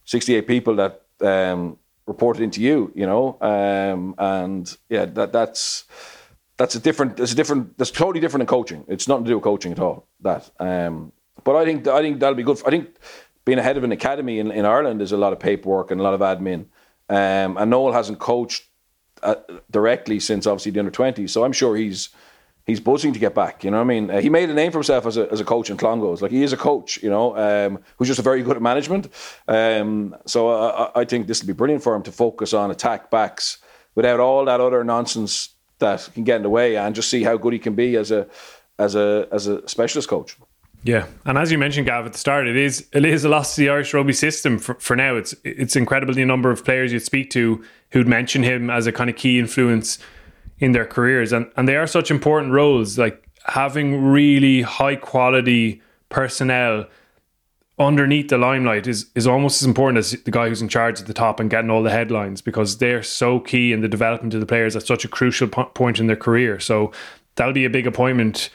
68 people that um, reported into you. You know, um, and yeah, that that's that's a different. That's a different. That's totally different in coaching. It's nothing to do with coaching at all. That. Um, but I think I think that'll be good. I think being ahead of an academy in, in Ireland is a lot of paperwork and a lot of admin. Um, and Noel hasn't coached uh, directly since obviously the under 20s. So I'm sure he's he's buzzing to get back. You know what I mean? Uh, he made a name for himself as a, as a coach in Clongowes. Like he is a coach, you know, um, who's just a very good at management. Um, so I, I think this will be brilliant for him to focus on attack backs without all that other nonsense that can get in the way and just see how good he can be as a as a as a specialist coach. Yeah, and as you mentioned, Gav, at the start, it is it is a loss to the Irish rugby system for, for now. It's it's incredible the number of players you'd speak to who'd mention him as a kind of key influence in their careers, and and they are such important roles. Like having really high quality personnel underneath the limelight is is almost as important as the guy who's in charge at the top and getting all the headlines because they're so key in the development of the players at such a crucial point in their career. So that'll be a big appointment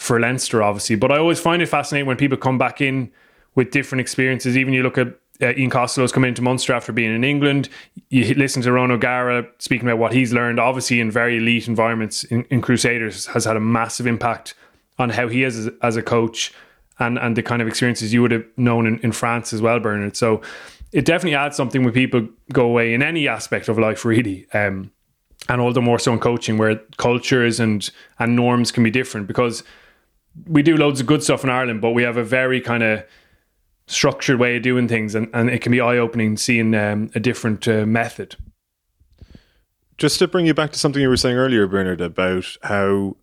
for Leinster, obviously. But I always find it fascinating when people come back in with different experiences. Even you look at uh, Ian Costello's coming into Munster after being in England. You listen to Ron O'Gara speaking about what he's learned, obviously in very elite environments in, in Crusaders, has had a massive impact on how he is as, as, a coach and and the kind of experiences you would have known in, in France as well, Bernard. So it definitely adds something when people go away in any aspect of life, really. Um, and all the more so in coaching, where cultures and and norms can be different because we do loads of good stuff in Ireland, but we have a very kind of structured way of doing things, and, and it can be eye opening seeing um, a different uh, method. Just to bring you back to something you were saying earlier, Bernard, about how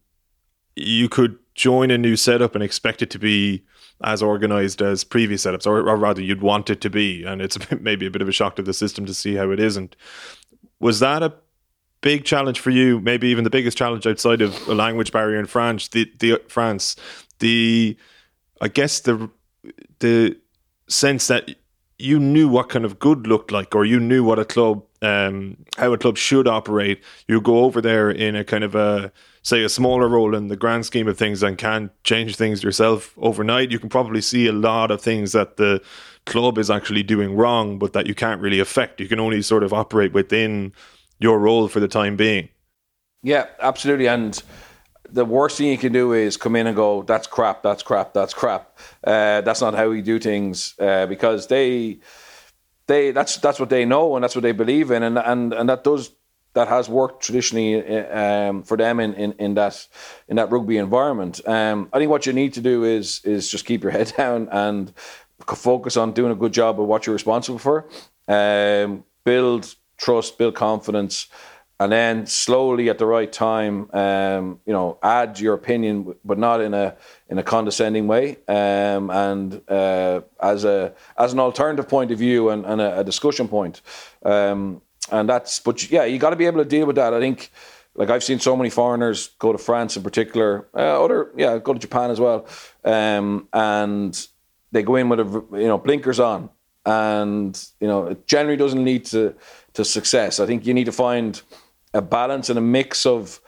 you could join a new setup and expect it to be as organized as previous setups, or, or rather, you'd want it to be, and it's [laughs] maybe a bit of a shock to the system to see how it isn't. Was that a big challenge for you, maybe even the biggest challenge outside of a language barrier in France, the the France, the I guess the the sense that you knew what kind of good looked like, or you knew what a club, um, how a club should operate. You go over there in a kind of a say a smaller role in the grand scheme of things and can change things yourself overnight, you can probably see a lot of things that the club is actually doing wrong, but that you can't really affect. You can only sort of operate within your role for the time being. Yeah, absolutely. And the worst thing you can do is come in and go, "That's crap. That's crap. That's crap." Uh, that's not how we do things uh, because they, they that's that's what they know and that's what they believe in, and and and that does that has worked traditionally uh, um, for them in, in, in that in that rugby environment. Um, I think what you need to do is is just keep your head [laughs] down and focus on doing a good job of what you're responsible for. Um, build trust, build confidence, and then slowly at the right time, um, you know, add your opinion, but not in a in a condescending way, um, and uh, as a as an alternative point of view and, and a, a, discussion point. Um, and that's, but yeah, you got to be able to deal with that. I think, like I've seen so many foreigners go to France in particular, uh, other yeah, go to Japan as well, um, and they go in with a you know blinkers on, and you know it generally doesn't lead to to success. I think you need to find a balance and a mix of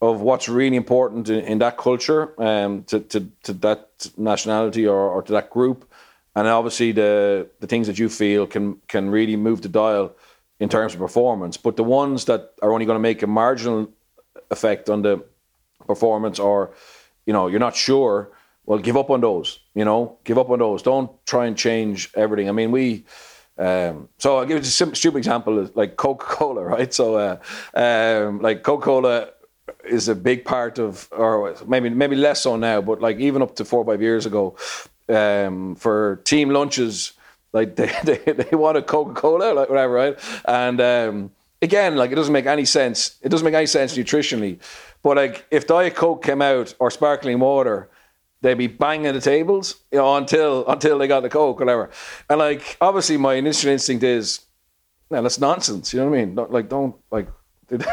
of what's really important in, in that culture, um, to, to, to that nationality or, or to that group, and obviously the the things that you feel can can really move the dial in terms of performance. But the ones that are only going to make a marginal effect on the performance, or you know, you're not sure. Well, give up on those. You know, give up on those. Don't try and change everything. I mean, we um, so I'll give you a simple, stupid example, like Coca Cola, [laughs] right? So, uh, um, like Coca Cola is a big part of, or maybe maybe less so now, but like even up to four or five years ago, um, for team lunches, like [laughs] they they, they want a Coca Cola, like whatever, right? And um, again, like it doesn't make any sense. It doesn't make any sense nutritionally, but like if Diet Coke came out or sparkling water they'd be banging the tables, you know, until until they got the coke, whatever. And like, obviously, my initial instinct is, no, that's nonsense. You know what I mean? Don't, like, don't like. [laughs]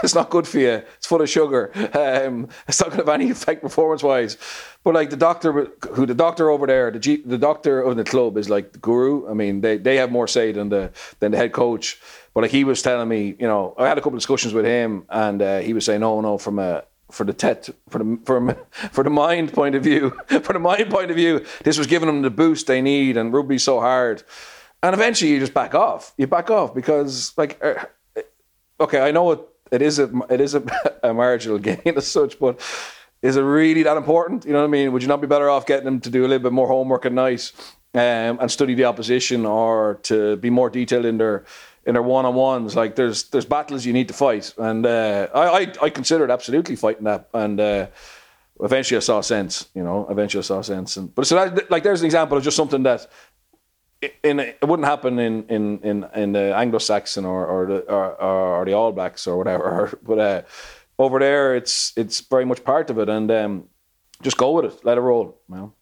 It's not good for you. It's full of sugar. [laughs] Um, it's not going to have any effect performance-wise. But like the doctor, who the doctor over there, the G, the doctor of the club is like the guru. I mean, they, they have more say than the than the head coach. But like he was telling me, you know, I had a couple of discussions with him, and uh, he was saying, no, no, from a for the tet for the for, for the mind point of view [laughs] for the mind point of view this was giving them the boost they need and rugby's so hard. And eventually you just back off. You back off because like uh, okay I know it, it is a it is a, [laughs] a marginal gain [laughs] as such but is it really that important? You know what I mean? Would you not be better off getting them to do a little bit more homework at night um, and study the opposition or to be more detailed in their in their one on ones. Like there's there's battles you need to fight, and uh, I, I I considered absolutely fighting that, and uh, eventually I saw sense. You know, eventually I saw sense, and but so that, like there's an example of just something that. In, it wouldn't happen in in in, in the Anglo-Saxon or or the or, or the All Blacks or whatever, [laughs] but uh, over there it's it's very much part of it, and um, just go with it, let it roll. You know?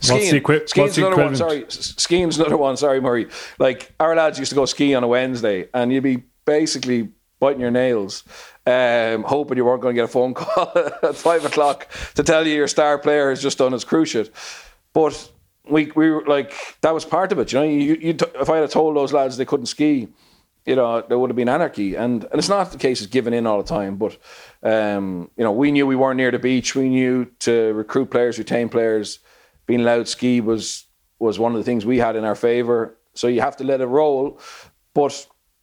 Skiing. What's the, equi- skiing's what's the another equivalent? one. Sorry, skiing's another one. Sorry, Murray. Like our lads used to go ski on a Wednesday, and you'd be basically biting your nails, um, hoping you weren't going to get a phone [laughs] call at five o'clock to tell you your star player has just done his cruciate. But we we were like that was part of it. You know, you, you if I had told those lads they couldn't ski, you know, there would have been anarchy. And and it's not the case of giving in all the time, but um, you know, we knew we weren't near the beach. We knew to recruit players, retain players being allowed ski was was one of the things we had in our favour. So you have to let it roll, but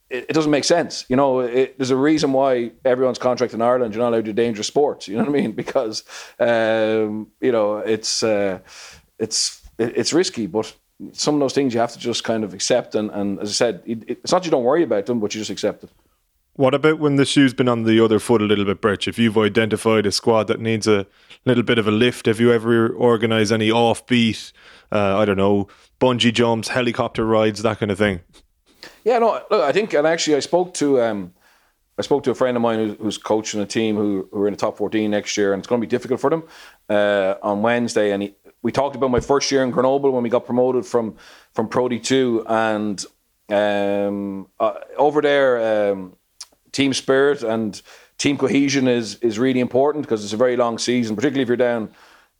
it, it doesn't make sense. You know, it, there's a reason why everyone's contract in Ireland you're not allowed to do dangerous sports. You know what I mean? [laughs] Because um, you know it's uh, it's it's risky, but some of those things you have to just kind of accept. And, and as I said, it, it's not you don't worry about them, but you just accept it. What about when the shoe's been on the other foot a little bit, Birch? If you've identified a squad that needs a little bit of a lift, have you ever organised any offbeat, uh, I don't know, bungee jumps, helicopter rides, that kind of thing? Yeah, no, look, I think, and actually, I spoke to um, I spoke to a friend of mine who's, coaching a team who, who are in the top 14 next year, and it's going to be difficult for them uh, on Wednesday. And he, we talked about my first year in Grenoble when we got promoted from from Pro D2, and um, uh, over there. Um, team spirit and team cohesion is is really important because it's a very long season, particularly if you're down.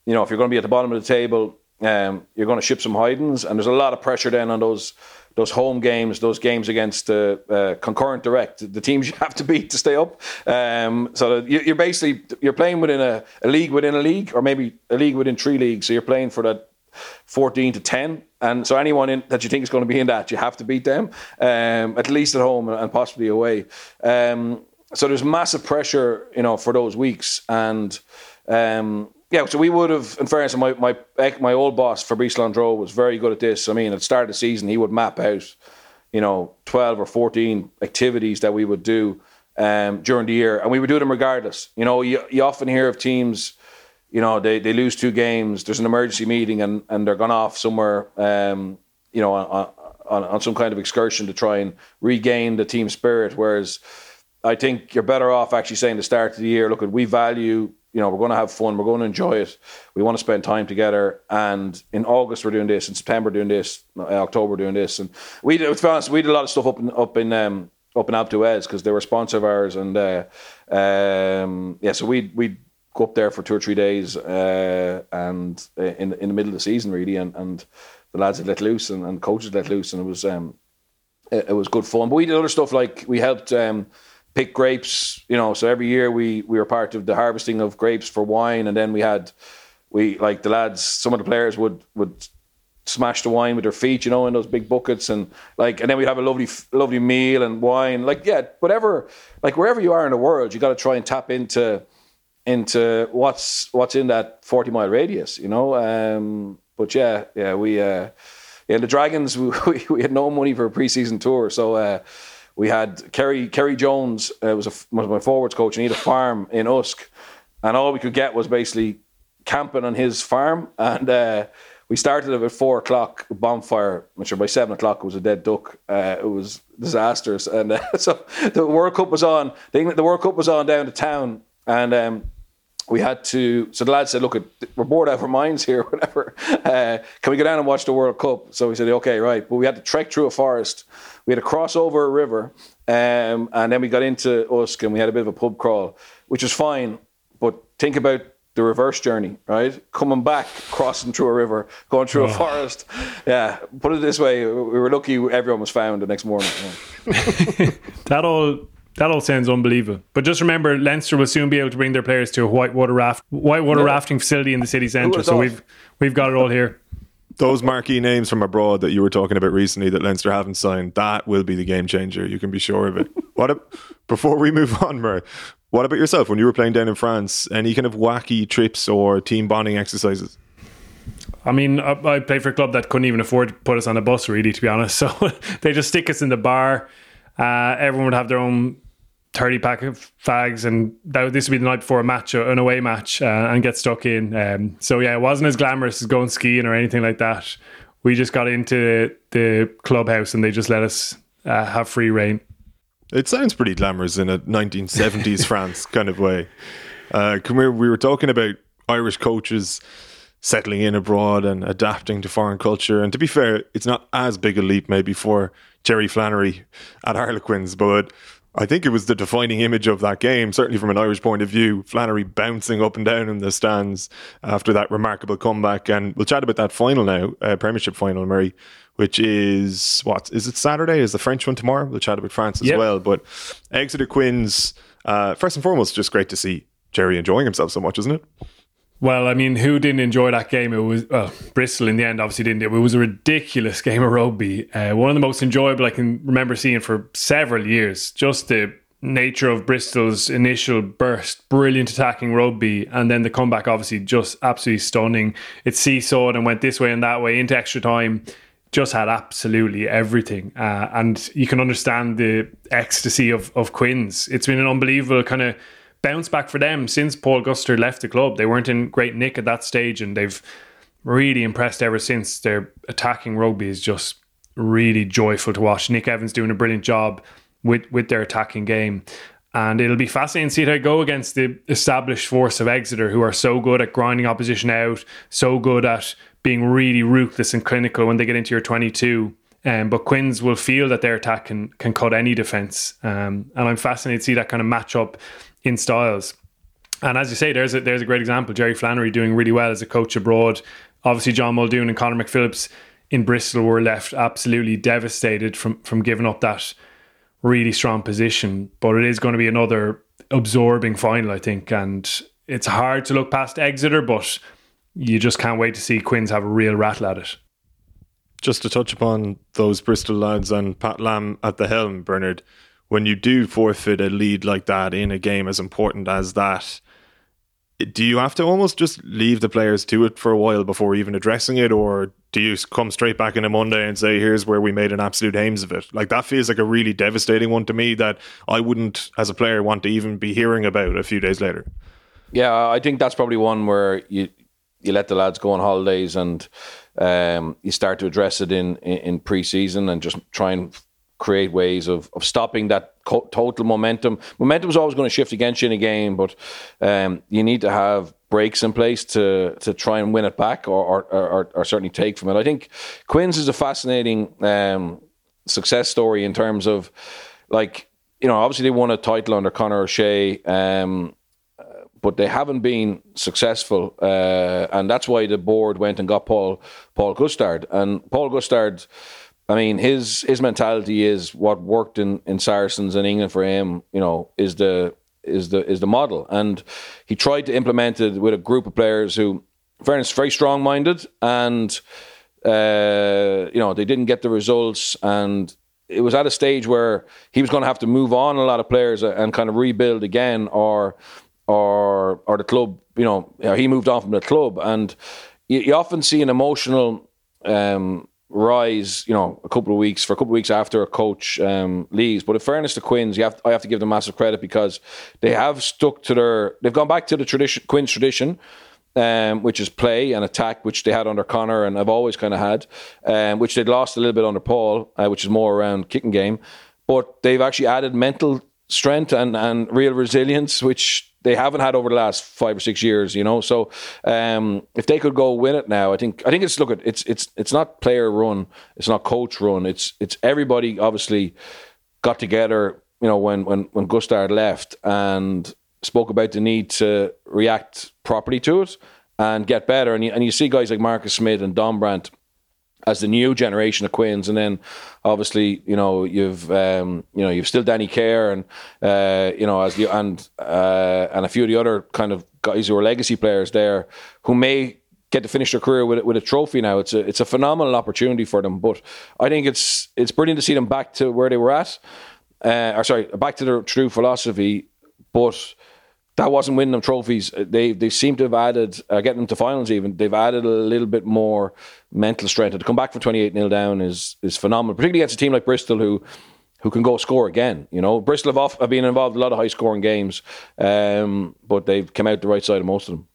You know, if you're going to be at the bottom of the table, um, you're going to ship some hidings, and there's a lot of pressure then on those those home games, those games against the uh, concurrent direct, the teams you have to beat to stay up. Um, so you're basically you're playing within a, a league within a league, or maybe a league within three leagues. So you're playing for that 14 to 10. And so anyone in, that you think is going to be in that, you have to beat them, um, at least at home and possibly away. Um, so there's massive pressure, you know, for those weeks. And um, yeah, so we would have, in fairness, my my my old boss Fabrice Landreau was very good at this. I mean, at the start of the season, he would map out, you know, 12 or 14 activities that we would do um, during the year, and we would do them regardless. You know, you, you often hear of teams you know, they, they lose two games, there's an emergency meeting and, and they're gone off somewhere, um, you know, on, on, on some kind of excursion to try and regain the team spirit. Whereas I think you're better off actually saying the start of the year, look, at we value, you know, we're going to have fun, we're going to enjoy it, we want to spend time together. And in August we're doing this, in September doing this, In October doing this, and we, to be honest, we did a lot of stuff up in up in um, up in Alpe because they were a sponsor of ours, and uh, um, yeah, so we we go up there for two or three days uh, and uh, in in the middle of the season really and, and the lads had let loose and, and coaches let loose and it was um, it, it, was good fun but we did other stuff like we helped um, pick grapes you know so every year we we were part of the harvesting of grapes for wine and then we had we like the lads some of the players would would smash the wine with their feet, you know, in those big buckets, and like, and then we'd have a lovely, lovely meal and wine. Like, yeah, whatever, like wherever you are in the world, you got to try and tap into into what's what's in that 40 mile radius, you know. Um, but yeah, yeah, we uh, yeah the Dragons [laughs] we, we had no money for a preseason tour, so uh, we had Ceri Ceri Jones uh, was, a, was my forwards coach, and he had a farm in Usk, and all we could get was basically camping on his farm, and uh, we started at four o'clock bonfire, which by seven o'clock was a dead duck. Uh, it was disastrous, and uh, [laughs] so the World Cup was on. The, the World Cup was on down to town, and um, we had to. So the lad said, "Look, we're bored out of our minds here. [laughs] Whatever. Uh, can we go down and watch the World Cup?" So we said, "Okay, right." But we had to trek through a forest. We had to cross over a river, um, and then we got into Usk, and we had a bit of a pub crawl, which was fine. But think about the reverse journey, right? Coming back, crossing through a river, going through oh. a forest. Yeah, put it this way: we were lucky everyone was found the next morning. Yeah. [laughs] that all that all sounds unbelievable. But just remember, Leinster will soon be able to bring their players to a whitewater raft, whitewater yeah. rafting facility in the city centre. So we've we've got it all here. Those marquee names from abroad that you were talking about recently that Leinster haven't signed, that will be the game changer. You can be sure of it. [laughs] what a, before we move on, Murray, what about yourself when you were playing down in France? Any kind of wacky trips or team bonding exercises? I mean, I, I played for a club that couldn't even afford to put us on a bus, really, to be honest. [laughs] So they just stick us in the bar. Uh, everyone would have their own 30 pack of fags and that, this would be the night before a match or an away match uh, and get stuck in. Um, so yeah it wasn't as glamorous as going skiing or anything like that. We just got into the clubhouse and they just let us uh, have free reign. It sounds pretty glamorous in a 1970s [laughs] france kind of way. Uh, we, we were talking about irish coaches settling in abroad and adapting to foreign culture. And to be fair it's not as big a leap maybe for jerry flannery at harlequins but I think it was the defining image of that game, certainly from an Irish point of view. Flannery bouncing up and down in the stands after that remarkable comeback. And we'll chat about that final now, uh, Premiership final, Murray, which is what? Is it Saturday? Is the French one tomorrow? We'll chat about France as yep. well. But Exeter Quins, uh, first and foremost, just great to see Jerry enjoying himself so much, isn't it? Well, I mean, who didn't enjoy that game? It was well, Bristol in the end, obviously didn't. It it was a ridiculous game of rugby. Uh, one of the most enjoyable I can remember seeing for several years. Just the nature of Bristol's initial burst, brilliant attacking rugby, and then the comeback, obviously, just absolutely stunning. It seesawed and went this way and that way into extra time. Just had absolutely everything, uh, and you can understand the ecstasy of of Quins. It's been an unbelievable kind of bounce back for them since Paul Gustard left the club. They weren't in great nick at that stage, and they've really impressed ever since. Their attacking rugby is just really joyful to watch. Nick Evans doing a brilliant job with with their attacking game. And it'll be fascinating to see how they go against the established force of Exeter, who are so good at grinding opposition out, so good at being really ruthless and clinical when they get into your 22. Um, but Quins will feel that their attack can can cut any defence. Um, and I'm fascinated to see that kind of match up in styles. And as you say, there's a, there's a great example. Jerry Flannery doing really well as a coach abroad. Obviously, John Muldoon and Conor McPhillips in Bristol were left absolutely devastated from from giving up that really strong position. But it is going to be another absorbing final, I think, and it's hard to look past Exeter, but you just can't wait to see Quins have a real rattle at it. Just to touch upon those Bristol lads and Pat Lam at the helm, Bernard, when you do forfeit a lead like that in a game as important as that, do you have to almost just leave the players to it for a while before even addressing it, or do you come straight back in a Monday and say, "Here's where we made an absolute hames of it"? Like that feels like a really devastating one to me that I wouldn't, as a player, want to even be hearing about a few days later. Yeah, I think that's probably one where you you let the lads go on holidays and um, you start to address it in, in, in pre-season and just try and create ways of, of stopping that co- total momentum. Momentum is always going to shift against you in a game, but um, you need to have breaks in place to to try and win it back or or, or, or certainly take from it. I think Quins is a fascinating um, success story in terms of like you know obviously they won a title under Conor O'Shea. Um, but they haven't been successful, uh, and that's why the board went and got Paul Paul Gustard. And Paul Gustard, I mean, his his mentality is what worked in, in Saracens in England for him. You know, is the is the is the model, and he tried to implement it with a group of players who, fairness, very strong minded, and uh, you know they didn't get the results, and it was at a stage where he was going to have to move on a lot of players and kind of rebuild again, or or or the club, you know, he moved on from the club, and you, you often see an emotional. Um, rise, you know, a couple of weeks for a couple of weeks after a coach um, leaves. But in fairness to Quins, you have I have to give them massive credit because they have stuck to their they've gone back to the tradition Quins tradition. Um, which is play and attack, which they had under Conor and I've always kind of had, um, which they'd lost a little bit under Paul, uh, which is more around kicking game. But they've actually added mental strength and, and real resilience, which they haven't had over the last five or six years, you know. So um, if they could go win it now, I think I think it's look at it's it's it's not player run, it's not coach run, it's it's everybody obviously got together, you know, when when when Gustard left and spoke about the need to react properly to it and get better. And you, and you see guys like Marcus Smith and Don Dombrandt as the new generation of Quins, and then obviously you know you've um, you know you've still Danny Care and uh, you know as the and uh, and a few of the other kind of guys who are legacy players there who may get to finish their career with with a trophy now. It's a it's a phenomenal opportunity for them, but I think it's it's brilliant to see them back to where they were at, uh, or sorry, back to their true philosophy, but that wasn't winning them trophies. Uh, they they seem to have added, uh, getting them to finals even. They've added a little bit more mental strength. to come back from twenty eight 0 down is is phenomenal, particularly against a team like Bristol who who can go score again. You know, Bristol have, off, have been involved in a lot of high scoring games, um, but they've come out the right side of most of them.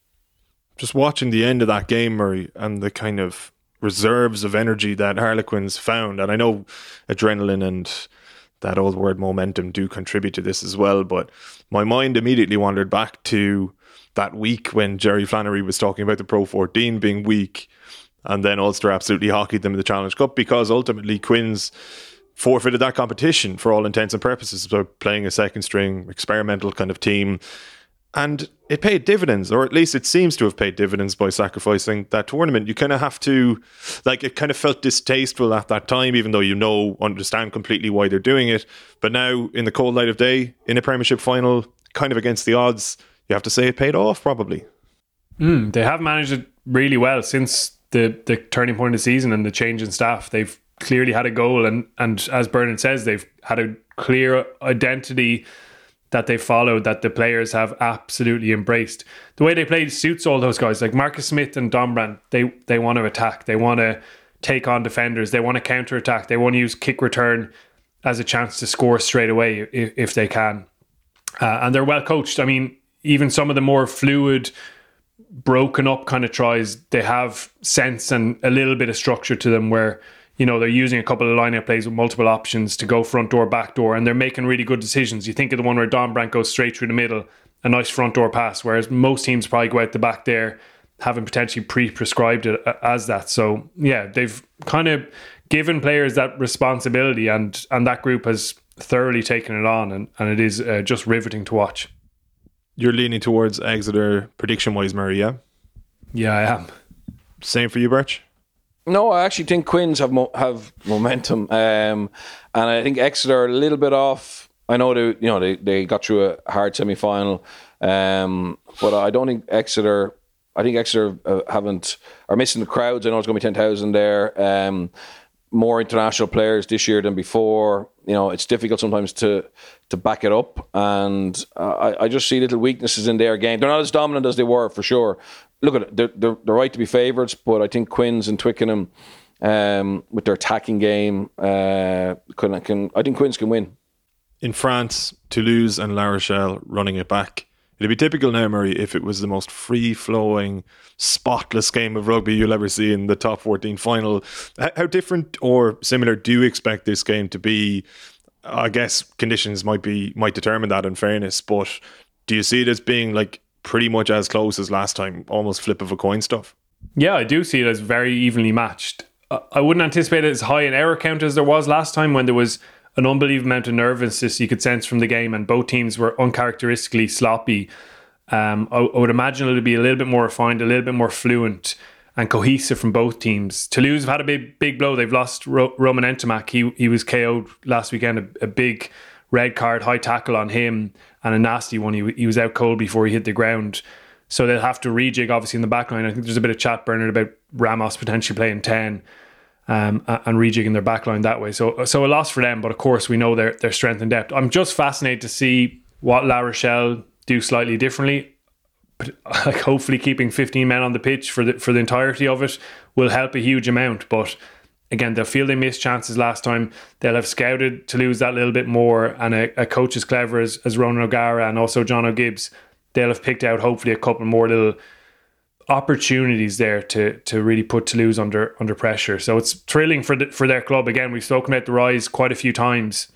Just watching the end of that game, Murray, and the kind of reserves of energy that Harlequins found, and I know adrenaline and that old word momentum do contribute to this as well. But my mind immediately wandered back to that week when Jerry Flannery was talking about the Pro 14 being weak, and then Ulster absolutely hockeyed them in the Challenge Cup because ultimately Quins forfeited that competition for all intents and purposes by playing a second string experimental kind of team and it paid dividends, or at least it seems to have paid dividends by sacrificing that tournament. You kind of have to, like, it kind of felt distasteful at that time, even though you know, understand completely why they're doing it. But now, in the cold light of day, in a Premiership final, kind of against the odds, you have to say it paid off, probably. Mm, they have managed it really well since the, the turning point of the season and the change in staff. They've clearly had a goal, and, and as Bernard says, they've had a clear identity that they followed that the players have absolutely embraced. The way they played suits all those guys, like Marcus Smith and Dombrandt. They they want to attack. They want to take on defenders. They want to counter attack. They want to use kick return as a chance to score straight away if, if they can. Uh, and they're well coached. I mean, even some of the more fluid, broken up kind of tries, they have sense and a little bit of structure to them where you know, they're using a couple of lineup plays with multiple options to go front door, back door, and they're making really good decisions. You think of the one where Don Dombrandt goes straight through the middle, a nice front door pass, whereas most teams probably go out the back there, having potentially pre prescribed it as that. So, yeah, they've kind of given players that responsibility, and, and that group has thoroughly taken it on, and, and it is uh, just riveting to watch. You're leaning towards Exeter prediction wise, Murray, yeah? Yeah, I am. Same for you, Birch? No, I actually think Quins have mo- have momentum, um, and I think Exeter are a little bit off. I know they, you know, they, they got through a hard semi final, um, but I don't think Exeter. I think Exeter uh, haven't are missing the crowds. I know it's going to be ten thousand there. Um, more international players this year than before. You know, it's difficult sometimes to to back it up, and uh, I, I just see little weaknesses in their game. They're not as dominant as they were for sure, look at it, they're, they're, they're right to be favourites, but I think Quins and Twickenham, um, with their attacking game, uh, can, can I think Quins can win. In France, Toulouse and La Rochelle running it back. It'd be typical now, Murray, if it was the most free flowing, spotless game of rugby you'll ever see in the top 14 final. How different or similar do you expect this game to be? I guess conditions might be might determine that in fairness, but do you see it as being like pretty much as close as last time, almost flip of a coin stuff. Yeah, I do see it as very evenly matched. I wouldn't anticipate it as high an error count as there was last time when there was an unbelievable amount of nervousness you could sense from the game, and both teams were uncharacteristically sloppy. Um, I, I, would imagine it'll be a little bit more refined, a little bit more fluent and cohesive from both teams. Toulouse have had a big, big blow. They've lost Ro- Romain Ntamack. He he was KO'd last weekend. A, a big red card, high tackle on him, and a nasty one. He, he was out cold before he hit the ground. So they'll have to rejig, obviously, in the back line. I think there's a bit of chat, Bernard, about Ramos potentially playing 10 um, and rejigging their back line that way. So so a loss for them, but of course, we know their, their strength and depth. I'm just fascinated to see what La Rochelle do slightly differently. But [laughs] like hopefully keeping 15 men on the pitch for the for the entirety of it will help a huge amount. But again, they'll feel they missed chances last time. They'll have scouted Toulouse that little bit more, and a, a coach as clever as, as Ronan O'Gara and also Jono Gibbes, they'll have picked out hopefully a couple more little opportunities there to to really put Toulouse under under pressure. So it's thrilling for the, for their club. Again, we've spoken about the rise quite a few times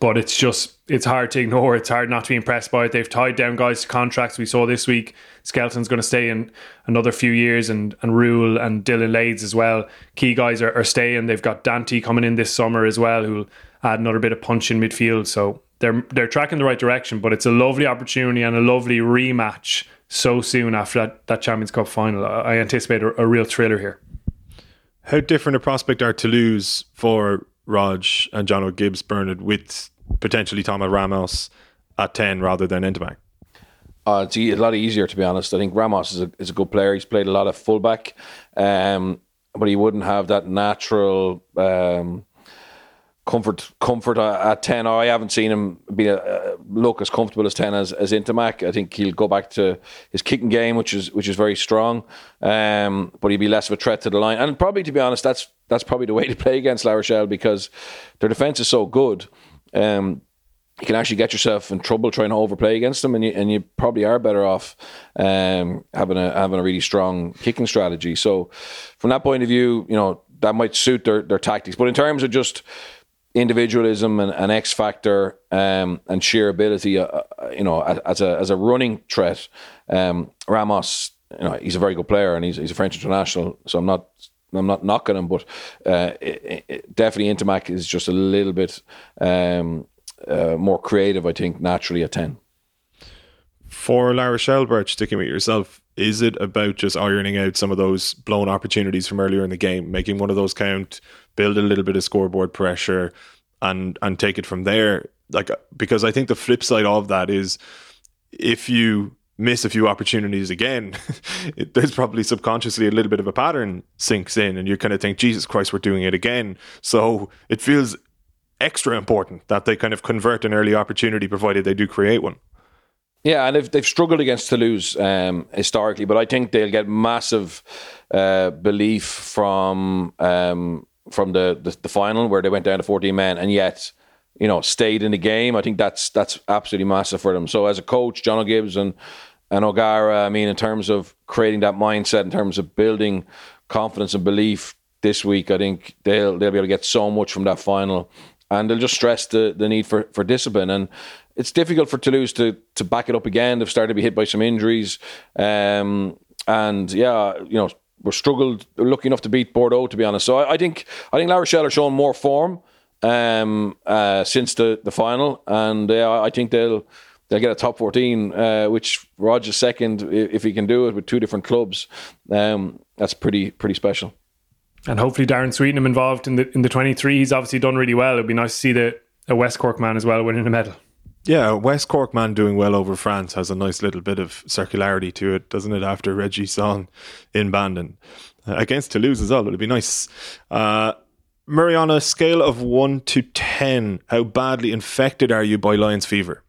but it's just it's hard to ignore. It's hard not to be impressed by it. They've tied down guys to contracts. We saw this week Skelton's going to stay in another few years, and and Rhule and Dillyn Leyds as well. Key guys are, are staying. They've got Danty coming in this summer as well, who'll add another bit of punch in midfield. So they're they're tracking the right direction. But it's a lovely opportunity and a lovely rematch so soon after that that Champions Cup final. I anticipate a, a real thriller here. How different a prospect are Toulouse for Rog and Jono Gibbes Bernard with potentially Thomas Ramos at 10 rather than Ntamack? Uh, it's a lot easier, to be honest. I think Ramos is a, is a good player. He's played a lot of fullback, um, but he wouldn't have that natural um, comfort comfort at 10. I haven't seen him be a, look as comfortable as 10 as, as Ntamack. I think he'll go back to his kicking game, which is which is very strong, um, but he'll be less of a threat to the line. And probably, to be honest, that's that's probably the way to play against La Rochelle because their defence is so good. Um, you can actually get yourself in trouble trying to overplay against them, and you and you probably are better off um, having a having a really strong kicking strategy. So, from that point of view, you know that might suit their their tactics. But in terms of just individualism and, and X factor um, and sheer ability, uh, uh you know, as a as a running threat, um, Ramos, you know, he's a very good player and he's he's a French international. So I'm not I'm not knocking him, but uh, it, it, definitely Ntamack is just a little bit um, uh, more creative, I think, naturally at 10. For La Rochelle, Birch, sticking with yourself, is it about just ironing out some of those blown opportunities from earlier in the game, making one of those count, build a little bit of scoreboard pressure, and and take it from there? Like because I think the flip side of that is if you miss a few opportunities again, [laughs] it, there's probably subconsciously a little bit of a pattern sinks in, and you kind of think, Jesus Christ, we're doing it again. So it feels extra important that they kind of convert an early opportunity, provided they do create one. Yeah, and they've, they've struggled against Toulouse um, historically, but I think they'll get massive uh, belief from um, from the, the, the final where they went down to 14 men, and yet you know, stayed in the game. I think that's that's absolutely massive for them. So as a coach, Jono Gibbes and and O'Gara, I mean, in terms of creating that mindset, in terms of building confidence and belief this week, I think they'll they'll be able to get so much from that final, and they'll just stress the the need for for discipline and. It's difficult for Toulouse to to back it up again. They've started to be hit by some injuries, um, and yeah, you know, we're struggled, lucky enough to beat Bordeaux, to be honest. So I, I think I think La Rochelle are showing more form um, uh, since the, the final, and uh, I think they'll they'll get a top fourteen, uh, which Rog's second if he can do it with two different clubs. Um, that's pretty pretty special. and hopefully Darren Sweetnam involved in the in the 23. He's obviously done really well. It'd be nice to see the a West Cork man as well winning a medal. Yeah, West Cork man doing well over France has a nice little bit of circularity to it, doesn't it? After Reggie Song in Bandon uh, against Toulouse as well, it'd be nice. Uh, Murray, on a scale of one to ten, how badly infected are you by Lions fever?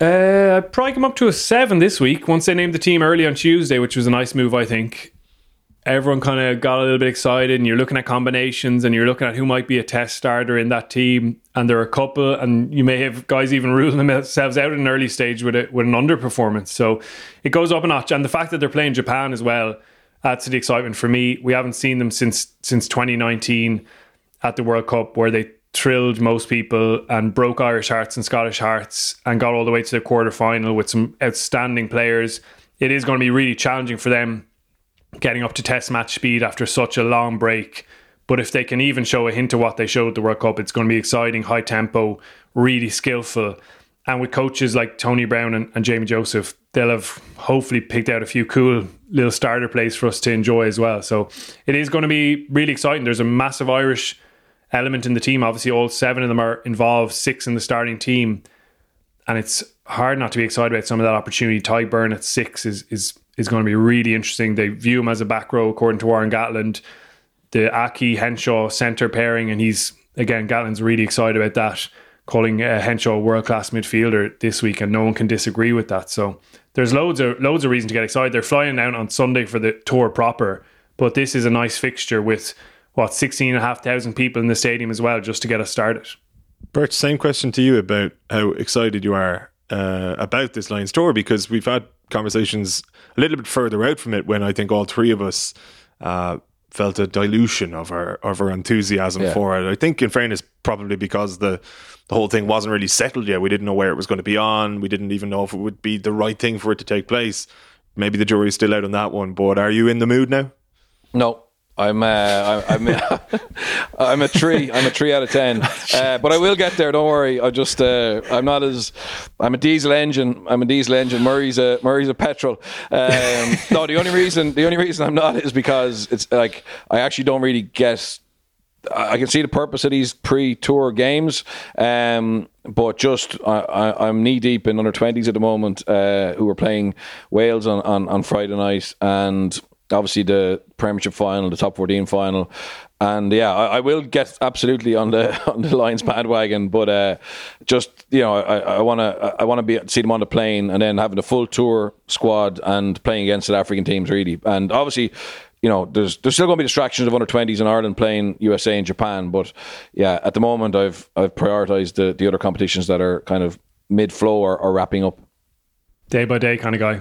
Uh, I'd probably come up to a seven this week once they named the team early on Tuesday, which was a nice move, I think everyone kind of got a little bit excited and you're looking at combinations and you're looking at who might be a test starter in that team. And there are a couple and you may have guys even [laughs] ruling themselves out at an early stage with it with an underperformance. So it goes up a notch. And the fact that they're playing Japan as well adds to the excitement for me. We haven't seen them since since 2019 at the World Cup where they thrilled most people and broke Irish hearts and Scottish hearts and got all the way to the quarter final with some outstanding players. It is going to be really challenging for them getting up to test match speed after such a long break. But if they can even show a hint of what they showed the World Cup, it's going to be exciting, high tempo, really skillful. And with coaches like Tony Brown and, and Jamie Joseph, they'll have hopefully picked out a few cool little starter plays for us to enjoy as well. So it is going to be really exciting. There's a massive Irish element in the team. Obviously, all seven of them are involved, six in the starting team. And it's hard not to be excited about some of that opportunity. Tadhg Beirne at six is is is going to be really interesting. They view him as a back row, according to Warren Gatland. The Aki Henshaw centre pairing, and he's again Gatland's really excited about that, calling uh, Henshaw a world class midfielder this week, and no one can disagree with that. So there's loads of loads of reason to get excited. They're flying out on Sunday for the tour proper, but this is a nice fixture with what sixteen and a half thousand people in the stadium as well, just to get us started. Bert, same question to you about how excited you are uh, about this Lions tour because we've had conversations a little bit further out from it when I think all three of us uh, felt a dilution of our of our enthusiasm yeah. for it. I think, in fairness, probably because the the whole thing wasn't really settled yet. We didn't know where it was going to be on. We didn't even know if it would be the right thing for it to take place. Maybe the jury's still out on that one. But are you in the mood now? No, I'm uh, I'm [laughs] I'm a three. I'm a three out of ten. [laughs] Uh, but I will get there. Don't worry. I just uh, I'm not as I'm a diesel engine. I'm a diesel engine. Murray's a Murray's a petrol. Um, [laughs] no, the only reason the only reason I'm not is because it's like I actually don't really guess. I can see the purpose of these pre-tour games, um, but just I, am knee deep in under twenties at the moment, uh, who are playing Wales on, on, on Friday night, and obviously the Premiership final, the top 14 final. And yeah, I, I, will get absolutely on the [laughs] on the Lions bandwagon, but uh, just you know, I want to I want to be see them on the plane and then having a full tour squad and playing against South African teams really. And obviously, you know, there's there's still going to be distractions of under twenties in Ireland playing USA and Japan, but yeah, at the moment I've I've prioritised the the other competitions that are kind of mid flow or, or wrapping up. Day by day kind of guy.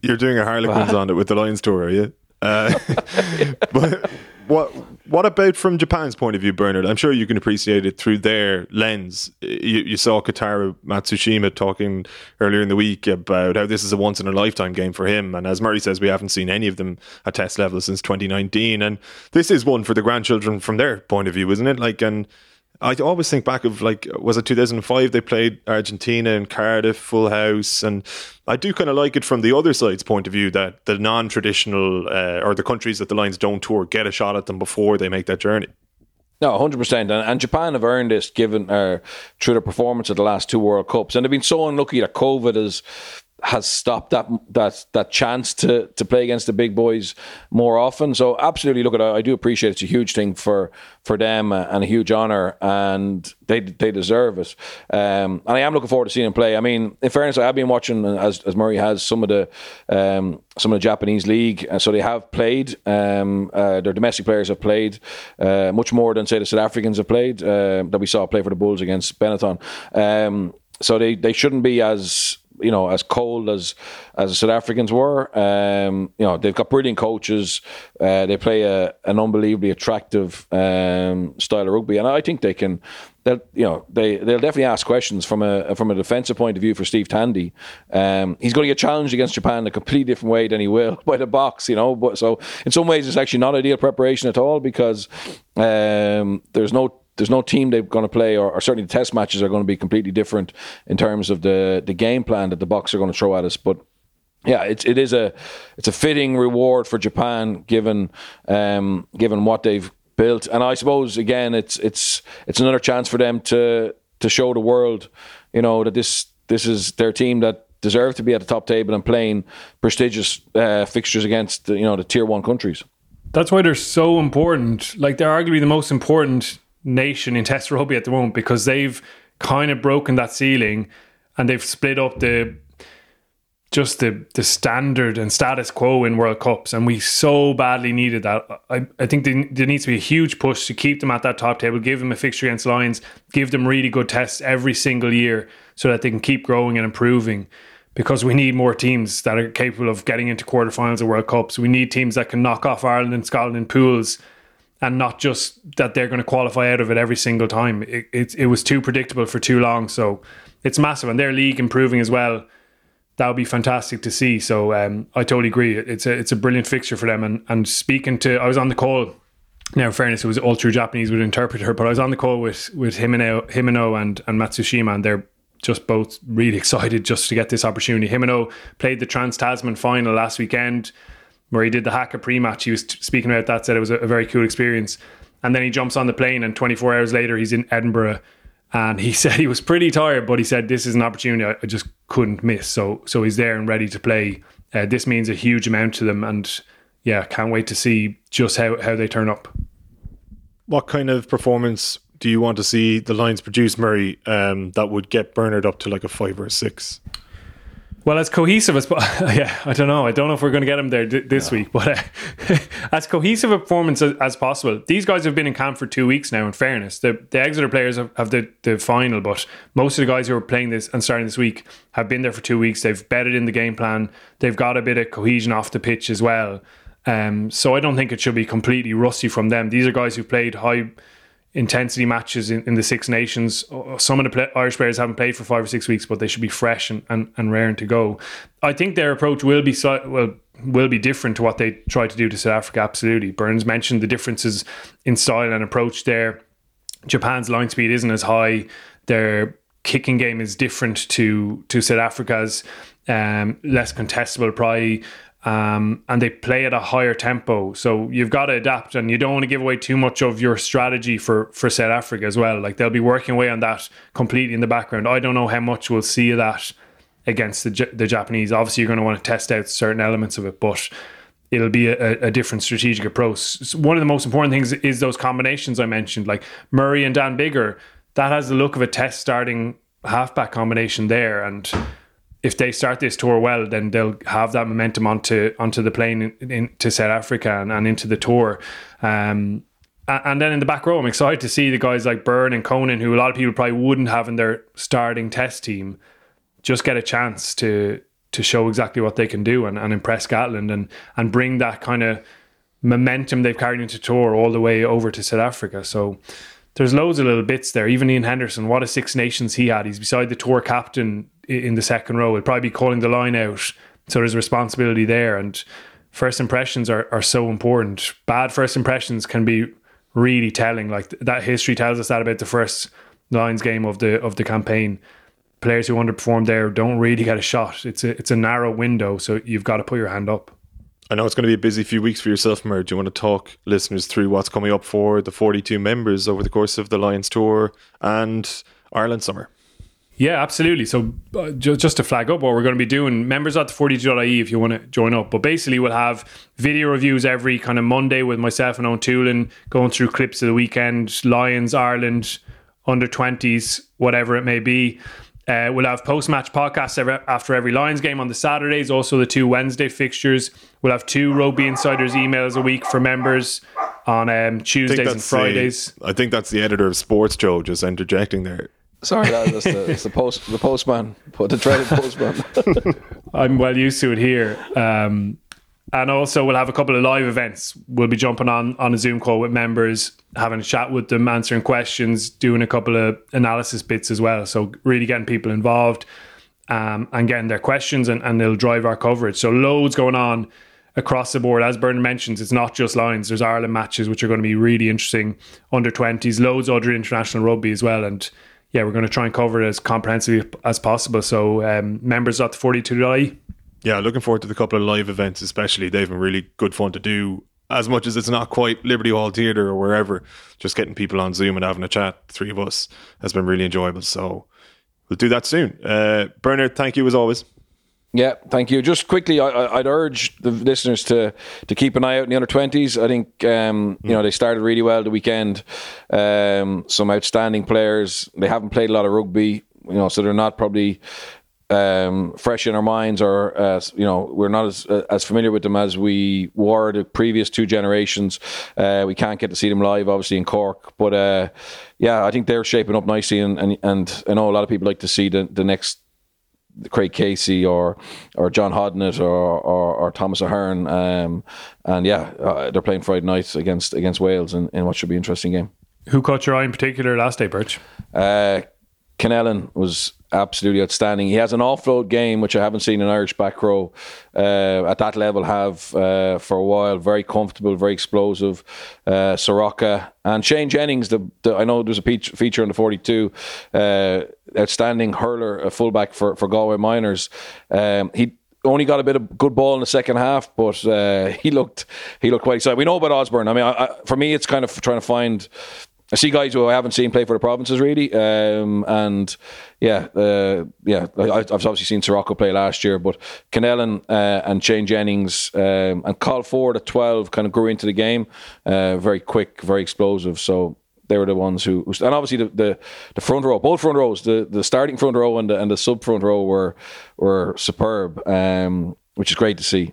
You're doing a Harlequins on it with the Lions tour, are you? Uh, [laughs] but what what about from Japan's point of view, Bernard? I'm sure you can appreciate it through their lens. You, you saw Kotaro Matsushima talking earlier in the week about how this is a once in a lifetime game for him, and as Murray says, we haven't seen any of them at test level since 2019, and this is one for the grandchildren from their point of view, isn't it? Like and I always think back of like was it 2005 they played Argentina in Cardiff full house? And I do kind of like it from the other side's point of view that the non-traditional uh, or the countries that the Lions don't tour get a shot at them before they make that journey. No, hundred percent, and Japan have earned this given uh, through their performance at the last two World Cups, and they've been so unlucky that COVID has has stopped that that that chance to to play against the big boys more often. So absolutely, look at. I do appreciate it. it's a huge thing for for them and a huge honour, and they they deserve it. Um, and I am looking forward to seeing them play. I mean, in fairness, I have been watching as as Murray has some of the um, some of the Japanese league, uh, so they have played. Um, uh, their domestic players have played uh, much more than say the South Africans have played uh, that we saw play for the Bulls against Benetton. Um, so they, they shouldn't be as you know as cold as as the South Africans were. Um, you know they've got brilliant coaches. Uh, they play a, an unbelievably attractive um, style of rugby, and I think they can. They'll you know they they'll definitely ask questions from a from a defensive point of view for Steve Tandy. Um, he's going to get challenged against Japan in a completely different way than he will [laughs] by the Boks. You know, but so in some ways it's actually not ideal preparation at all because um, there's no there's no team they're going to play, or, or, certainly the test matches are going to be completely different in terms of the the game plan that the Boks are going to throw at us. But yeah, it's it is a it's a fitting reward for Japan given um, given what they've built. And I suppose again, it's it's it's another chance for them to to show the world, you know, that this this is their team that deserve to be at the top table and playing prestigious uh, fixtures against you know the tier one countries. That's why they're so important. Like they're arguably the most important nation in Test rugby at the moment because they've kind of broken that ceiling and they've split up the just the the standard and status quo in World Cups, and we so badly needed that. I, I think there, there needs to be a huge push to keep them at that top table, give them a fixture against Lions, give them really good tests every single year, so that they can keep growing and improving. Because we need more teams that are capable of getting into quarterfinals of World Cups. We need teams that can knock off Ireland and Scotland in pools, and not just that they're going to qualify out of it every single time. It, it, it was too predictable for too long, so it's massive, and their league improving as well that would be fantastic to see. So um, I totally agree. It's a it's a brilliant fixture for them. And and speaking to, I was on the call. Now, in fairness, it was all through Japanese with interpreter, but I was on the call with with Himeno, Himeno and and Matsushima, and they're just both really [laughs] excited just to get this opportunity. Himeno played the Trans Tasman final last weekend, where he did the haka pre-match. He was speaking about that, said it was a, a very cool experience. And then he jumps on the plane, and 24 hours later, he's in Edinburgh and he [laughs] said he was pretty tired, but he said this is an opportunity I, just couldn't miss. So so he's there and ready to play. Uh, this means a huge amount to them, and yeah, can't wait to see just how how they turn up. What kind of performance do you want to see the Lions produce, Murray? Um, that would get Bernard up to like a five or a six. Well, as cohesive as [laughs] yeah, I don't know. I don't know if we're going to get him there d- this week, but uh, [laughs] as cohesive a performance as, as, possible. These guys have been in camp for two weeks now. In fairness, the the Exeter players have, have the the final, but most of the guys who are playing this and starting this week have been there for two weeks. They've bedded in the game plan. They've got a bit of cohesion off the pitch as well. Um, so I don't think it should be completely rusty from them. These are guys who played high intensity matches in, in the Six Nations. Some of the play, Irish players haven't played for five or six weeks, but they should be fresh and, and, and raring to go. I think their approach will be well will be different to what they tried to do to South Africa. Absolutely, Burns mentioned the differences in style and approach there. Japan's line speed isn't as high. Their kicking game is different to to South Africa's. Um, less contestable, probably um, and they play at a higher tempo. So you've got to adapt, and you don't want to give away too much of your strategy for for South Africa as well. Like they'll be working away on that completely in the background. I don't know how much we'll see of that against the the Japanese. Obviously, you're going to want to test out certain elements of it, but it'll be a, a different strategic approach. One of the most important things is those combinations I mentioned, like Murray and Dan Biggar. That has the look of a test starting halfback combination there, and if they start this tour well, then they'll have that momentum onto onto the plane in, in, to South Africa and, and into the tour. Um, and then in the back row, I'm excited to see the guys like Beirne and Conan, who a lot of people probably wouldn't have in their starting test team, just get a chance to to show exactly what they can do and, and impress Gatland and and bring that kind of momentum they've carried into tour all the way over to South Africa. So there's loads of little bits there. Even Iain Henderson, what a Six Nations he had. He's beside the tour captain in the second row. He'll probably be calling the line out. So there's responsibility there. And first impressions are, are so important. Bad first impressions can be really telling. Like that history tells us that about the first Lions game of the of the campaign. Players who underperform there don't really get a shot. It's a it's a narrow window, so you've got to put your hand up. I know it's going to be a busy few weeks for yourself, Mer. Do you want to talk listeners through what's coming up for the 42 members over the course of the Lions Tour and Ireland Summer? Yeah, absolutely. So uh, just to flag up what we're going to be doing, members at the 42.ie if you want to join up. But basically, we'll have video reviews every kind of Monday with myself and Eoin Toolan going through clips of the weekend, Lions, Ireland, under 20s, whatever it may be. Uh, we'll have post match podcasts every, after every Lions game on the Saturdays, also the two Wednesday fixtures. We'll have two Rugby Insiders emails a week for members on um, Tuesdays and Fridays. The, I think that's the editor of Sports, Joe, just interjecting there. Sorry, that's the, it's the post the postman, the dreaded postman. [laughs] I'm well used to it here. Um, and also, we'll have a couple of live events. We'll be jumping on on a Zoom call with members, having a chat with them, answering questions, doing a couple of analysis bits as well. So, really getting people involved um, and getting their questions, and, and they'll drive our coverage. So, loads going on across the board. As Bernard mentions, it's not just Lions. There's Ireland matches, which are going to be really interesting. Under 20s, loads of other international rugby as well. And yeah, we're going to try and cover it as comprehensively as possible. So um, members at the 42.ie. Yeah, looking forward to the couple of live events, especially. They've been really good fun to do as much as it's not quite Liberty Hall Theatre or wherever, just getting people on Zoom and having a chat, three of us, has been really enjoyable. So we'll do that soon. Uh, Bernard, thank you as always. Yeah, thank you. Just quickly, I, would urge the listeners to to keep an eye out in the under twenties. I think um, you know they started really well the weekend. Um, some outstanding players. They haven't played a lot of rugby, you know, so they're not probably um, fresh in our minds, or uh, you know, we're not as as familiar with them as we were the previous two generations. Uh, we can't get to see them live, obviously in Cork, but uh, yeah, I think they're shaping up nicely, and, and and I know a lot of people like to see the the next Craig Casey or or John Hodnett or, or, or Thomas Ahern. Um, and yeah, uh, they're playing Friday night against against Wales in, in what should be an interesting game. Who caught your eye in particular last day, Birch? Uh, was absolutely outstanding. He has an offload game, which I haven't seen an Irish back row uh, at that level have uh, for a while. Very comfortable, very explosive. Uh, Soroka and Shane Jennings. The, the, I know there's a feature on the 42. Outstanding hurler, a fullback for for Galway minors. Um, he only got a bit of good ball in the second half, but uh, [laughs] he looked he looked quite excited. We know about Osborne. I mean, I, I, for me, it's kind of trying to find I see guys who I haven't seen play for the provinces really, um, and yeah, uh, yeah, I, have obviously seen Soroka play last year, but Kennellan uh, and Shane Jennings um, and Carl Ford at twelve kind of grew into the game, uh, very quick, very explosive. So they were the ones who, and obviously the, the, the, front row, both front rows, the, the starting front row and the, and the sub front row were were superb, um, which is great to see.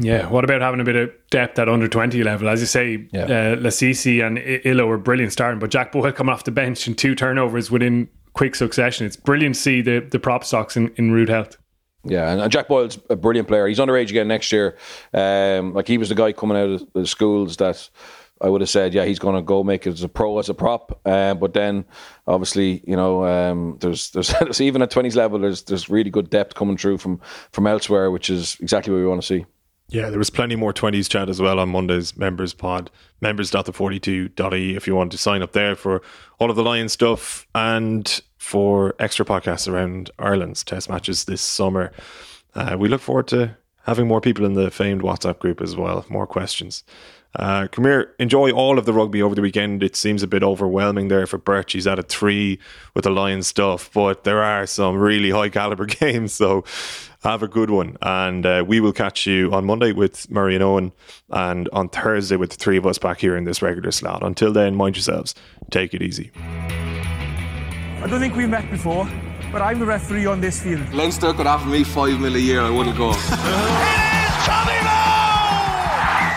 Yeah, what about having a bit of depth at under 20 level? As you say, yeah. uh, Lasisi and Illo were brilliant starting, but Jack Boyle coming off the bench and two turnovers within quick succession. It's brilliant to see the, the prop stocks in, in rude health. Yeah, and Jack Boyle's a brilliant player. He's underage again next year. Um, like he was the guy coming out of the schools that I would have said, yeah, he's going to go make it as a pro as a prop. Uh, but then, obviously, you know, um, there's, there's [laughs] there's even at twenties level, there's there's really good depth coming through from from elsewhere, which is exactly what we want to see. Yeah, there was plenty more 20s chat as well on Monday's members pod, members.the42.ie if you want to sign up there for all of the Lion stuff and for extra podcasts around Ireland's test matches this summer. Uh, we look forward to having more people in the famed WhatsApp group as well, more questions. Uh, come here, enjoy all of the rugby over the weekend. It seems a bit overwhelming there for Birch. He's at a three with the Lions stuff, but there are some really high caliber [laughs] games. So have a good one. And uh, we will catch you on Monday with Murray and Eoin, and on Thursday with the three of us back here in this regular slot. Until then, mind yourselves. Take it easy. I don't think we've met before, but I'm the referee on this field. Leinster could offer me five mil a year, I wouldn't go. [laughs] it is Tommy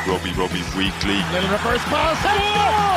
Robbie Robbie Weekly. Little reverse pass. Oh,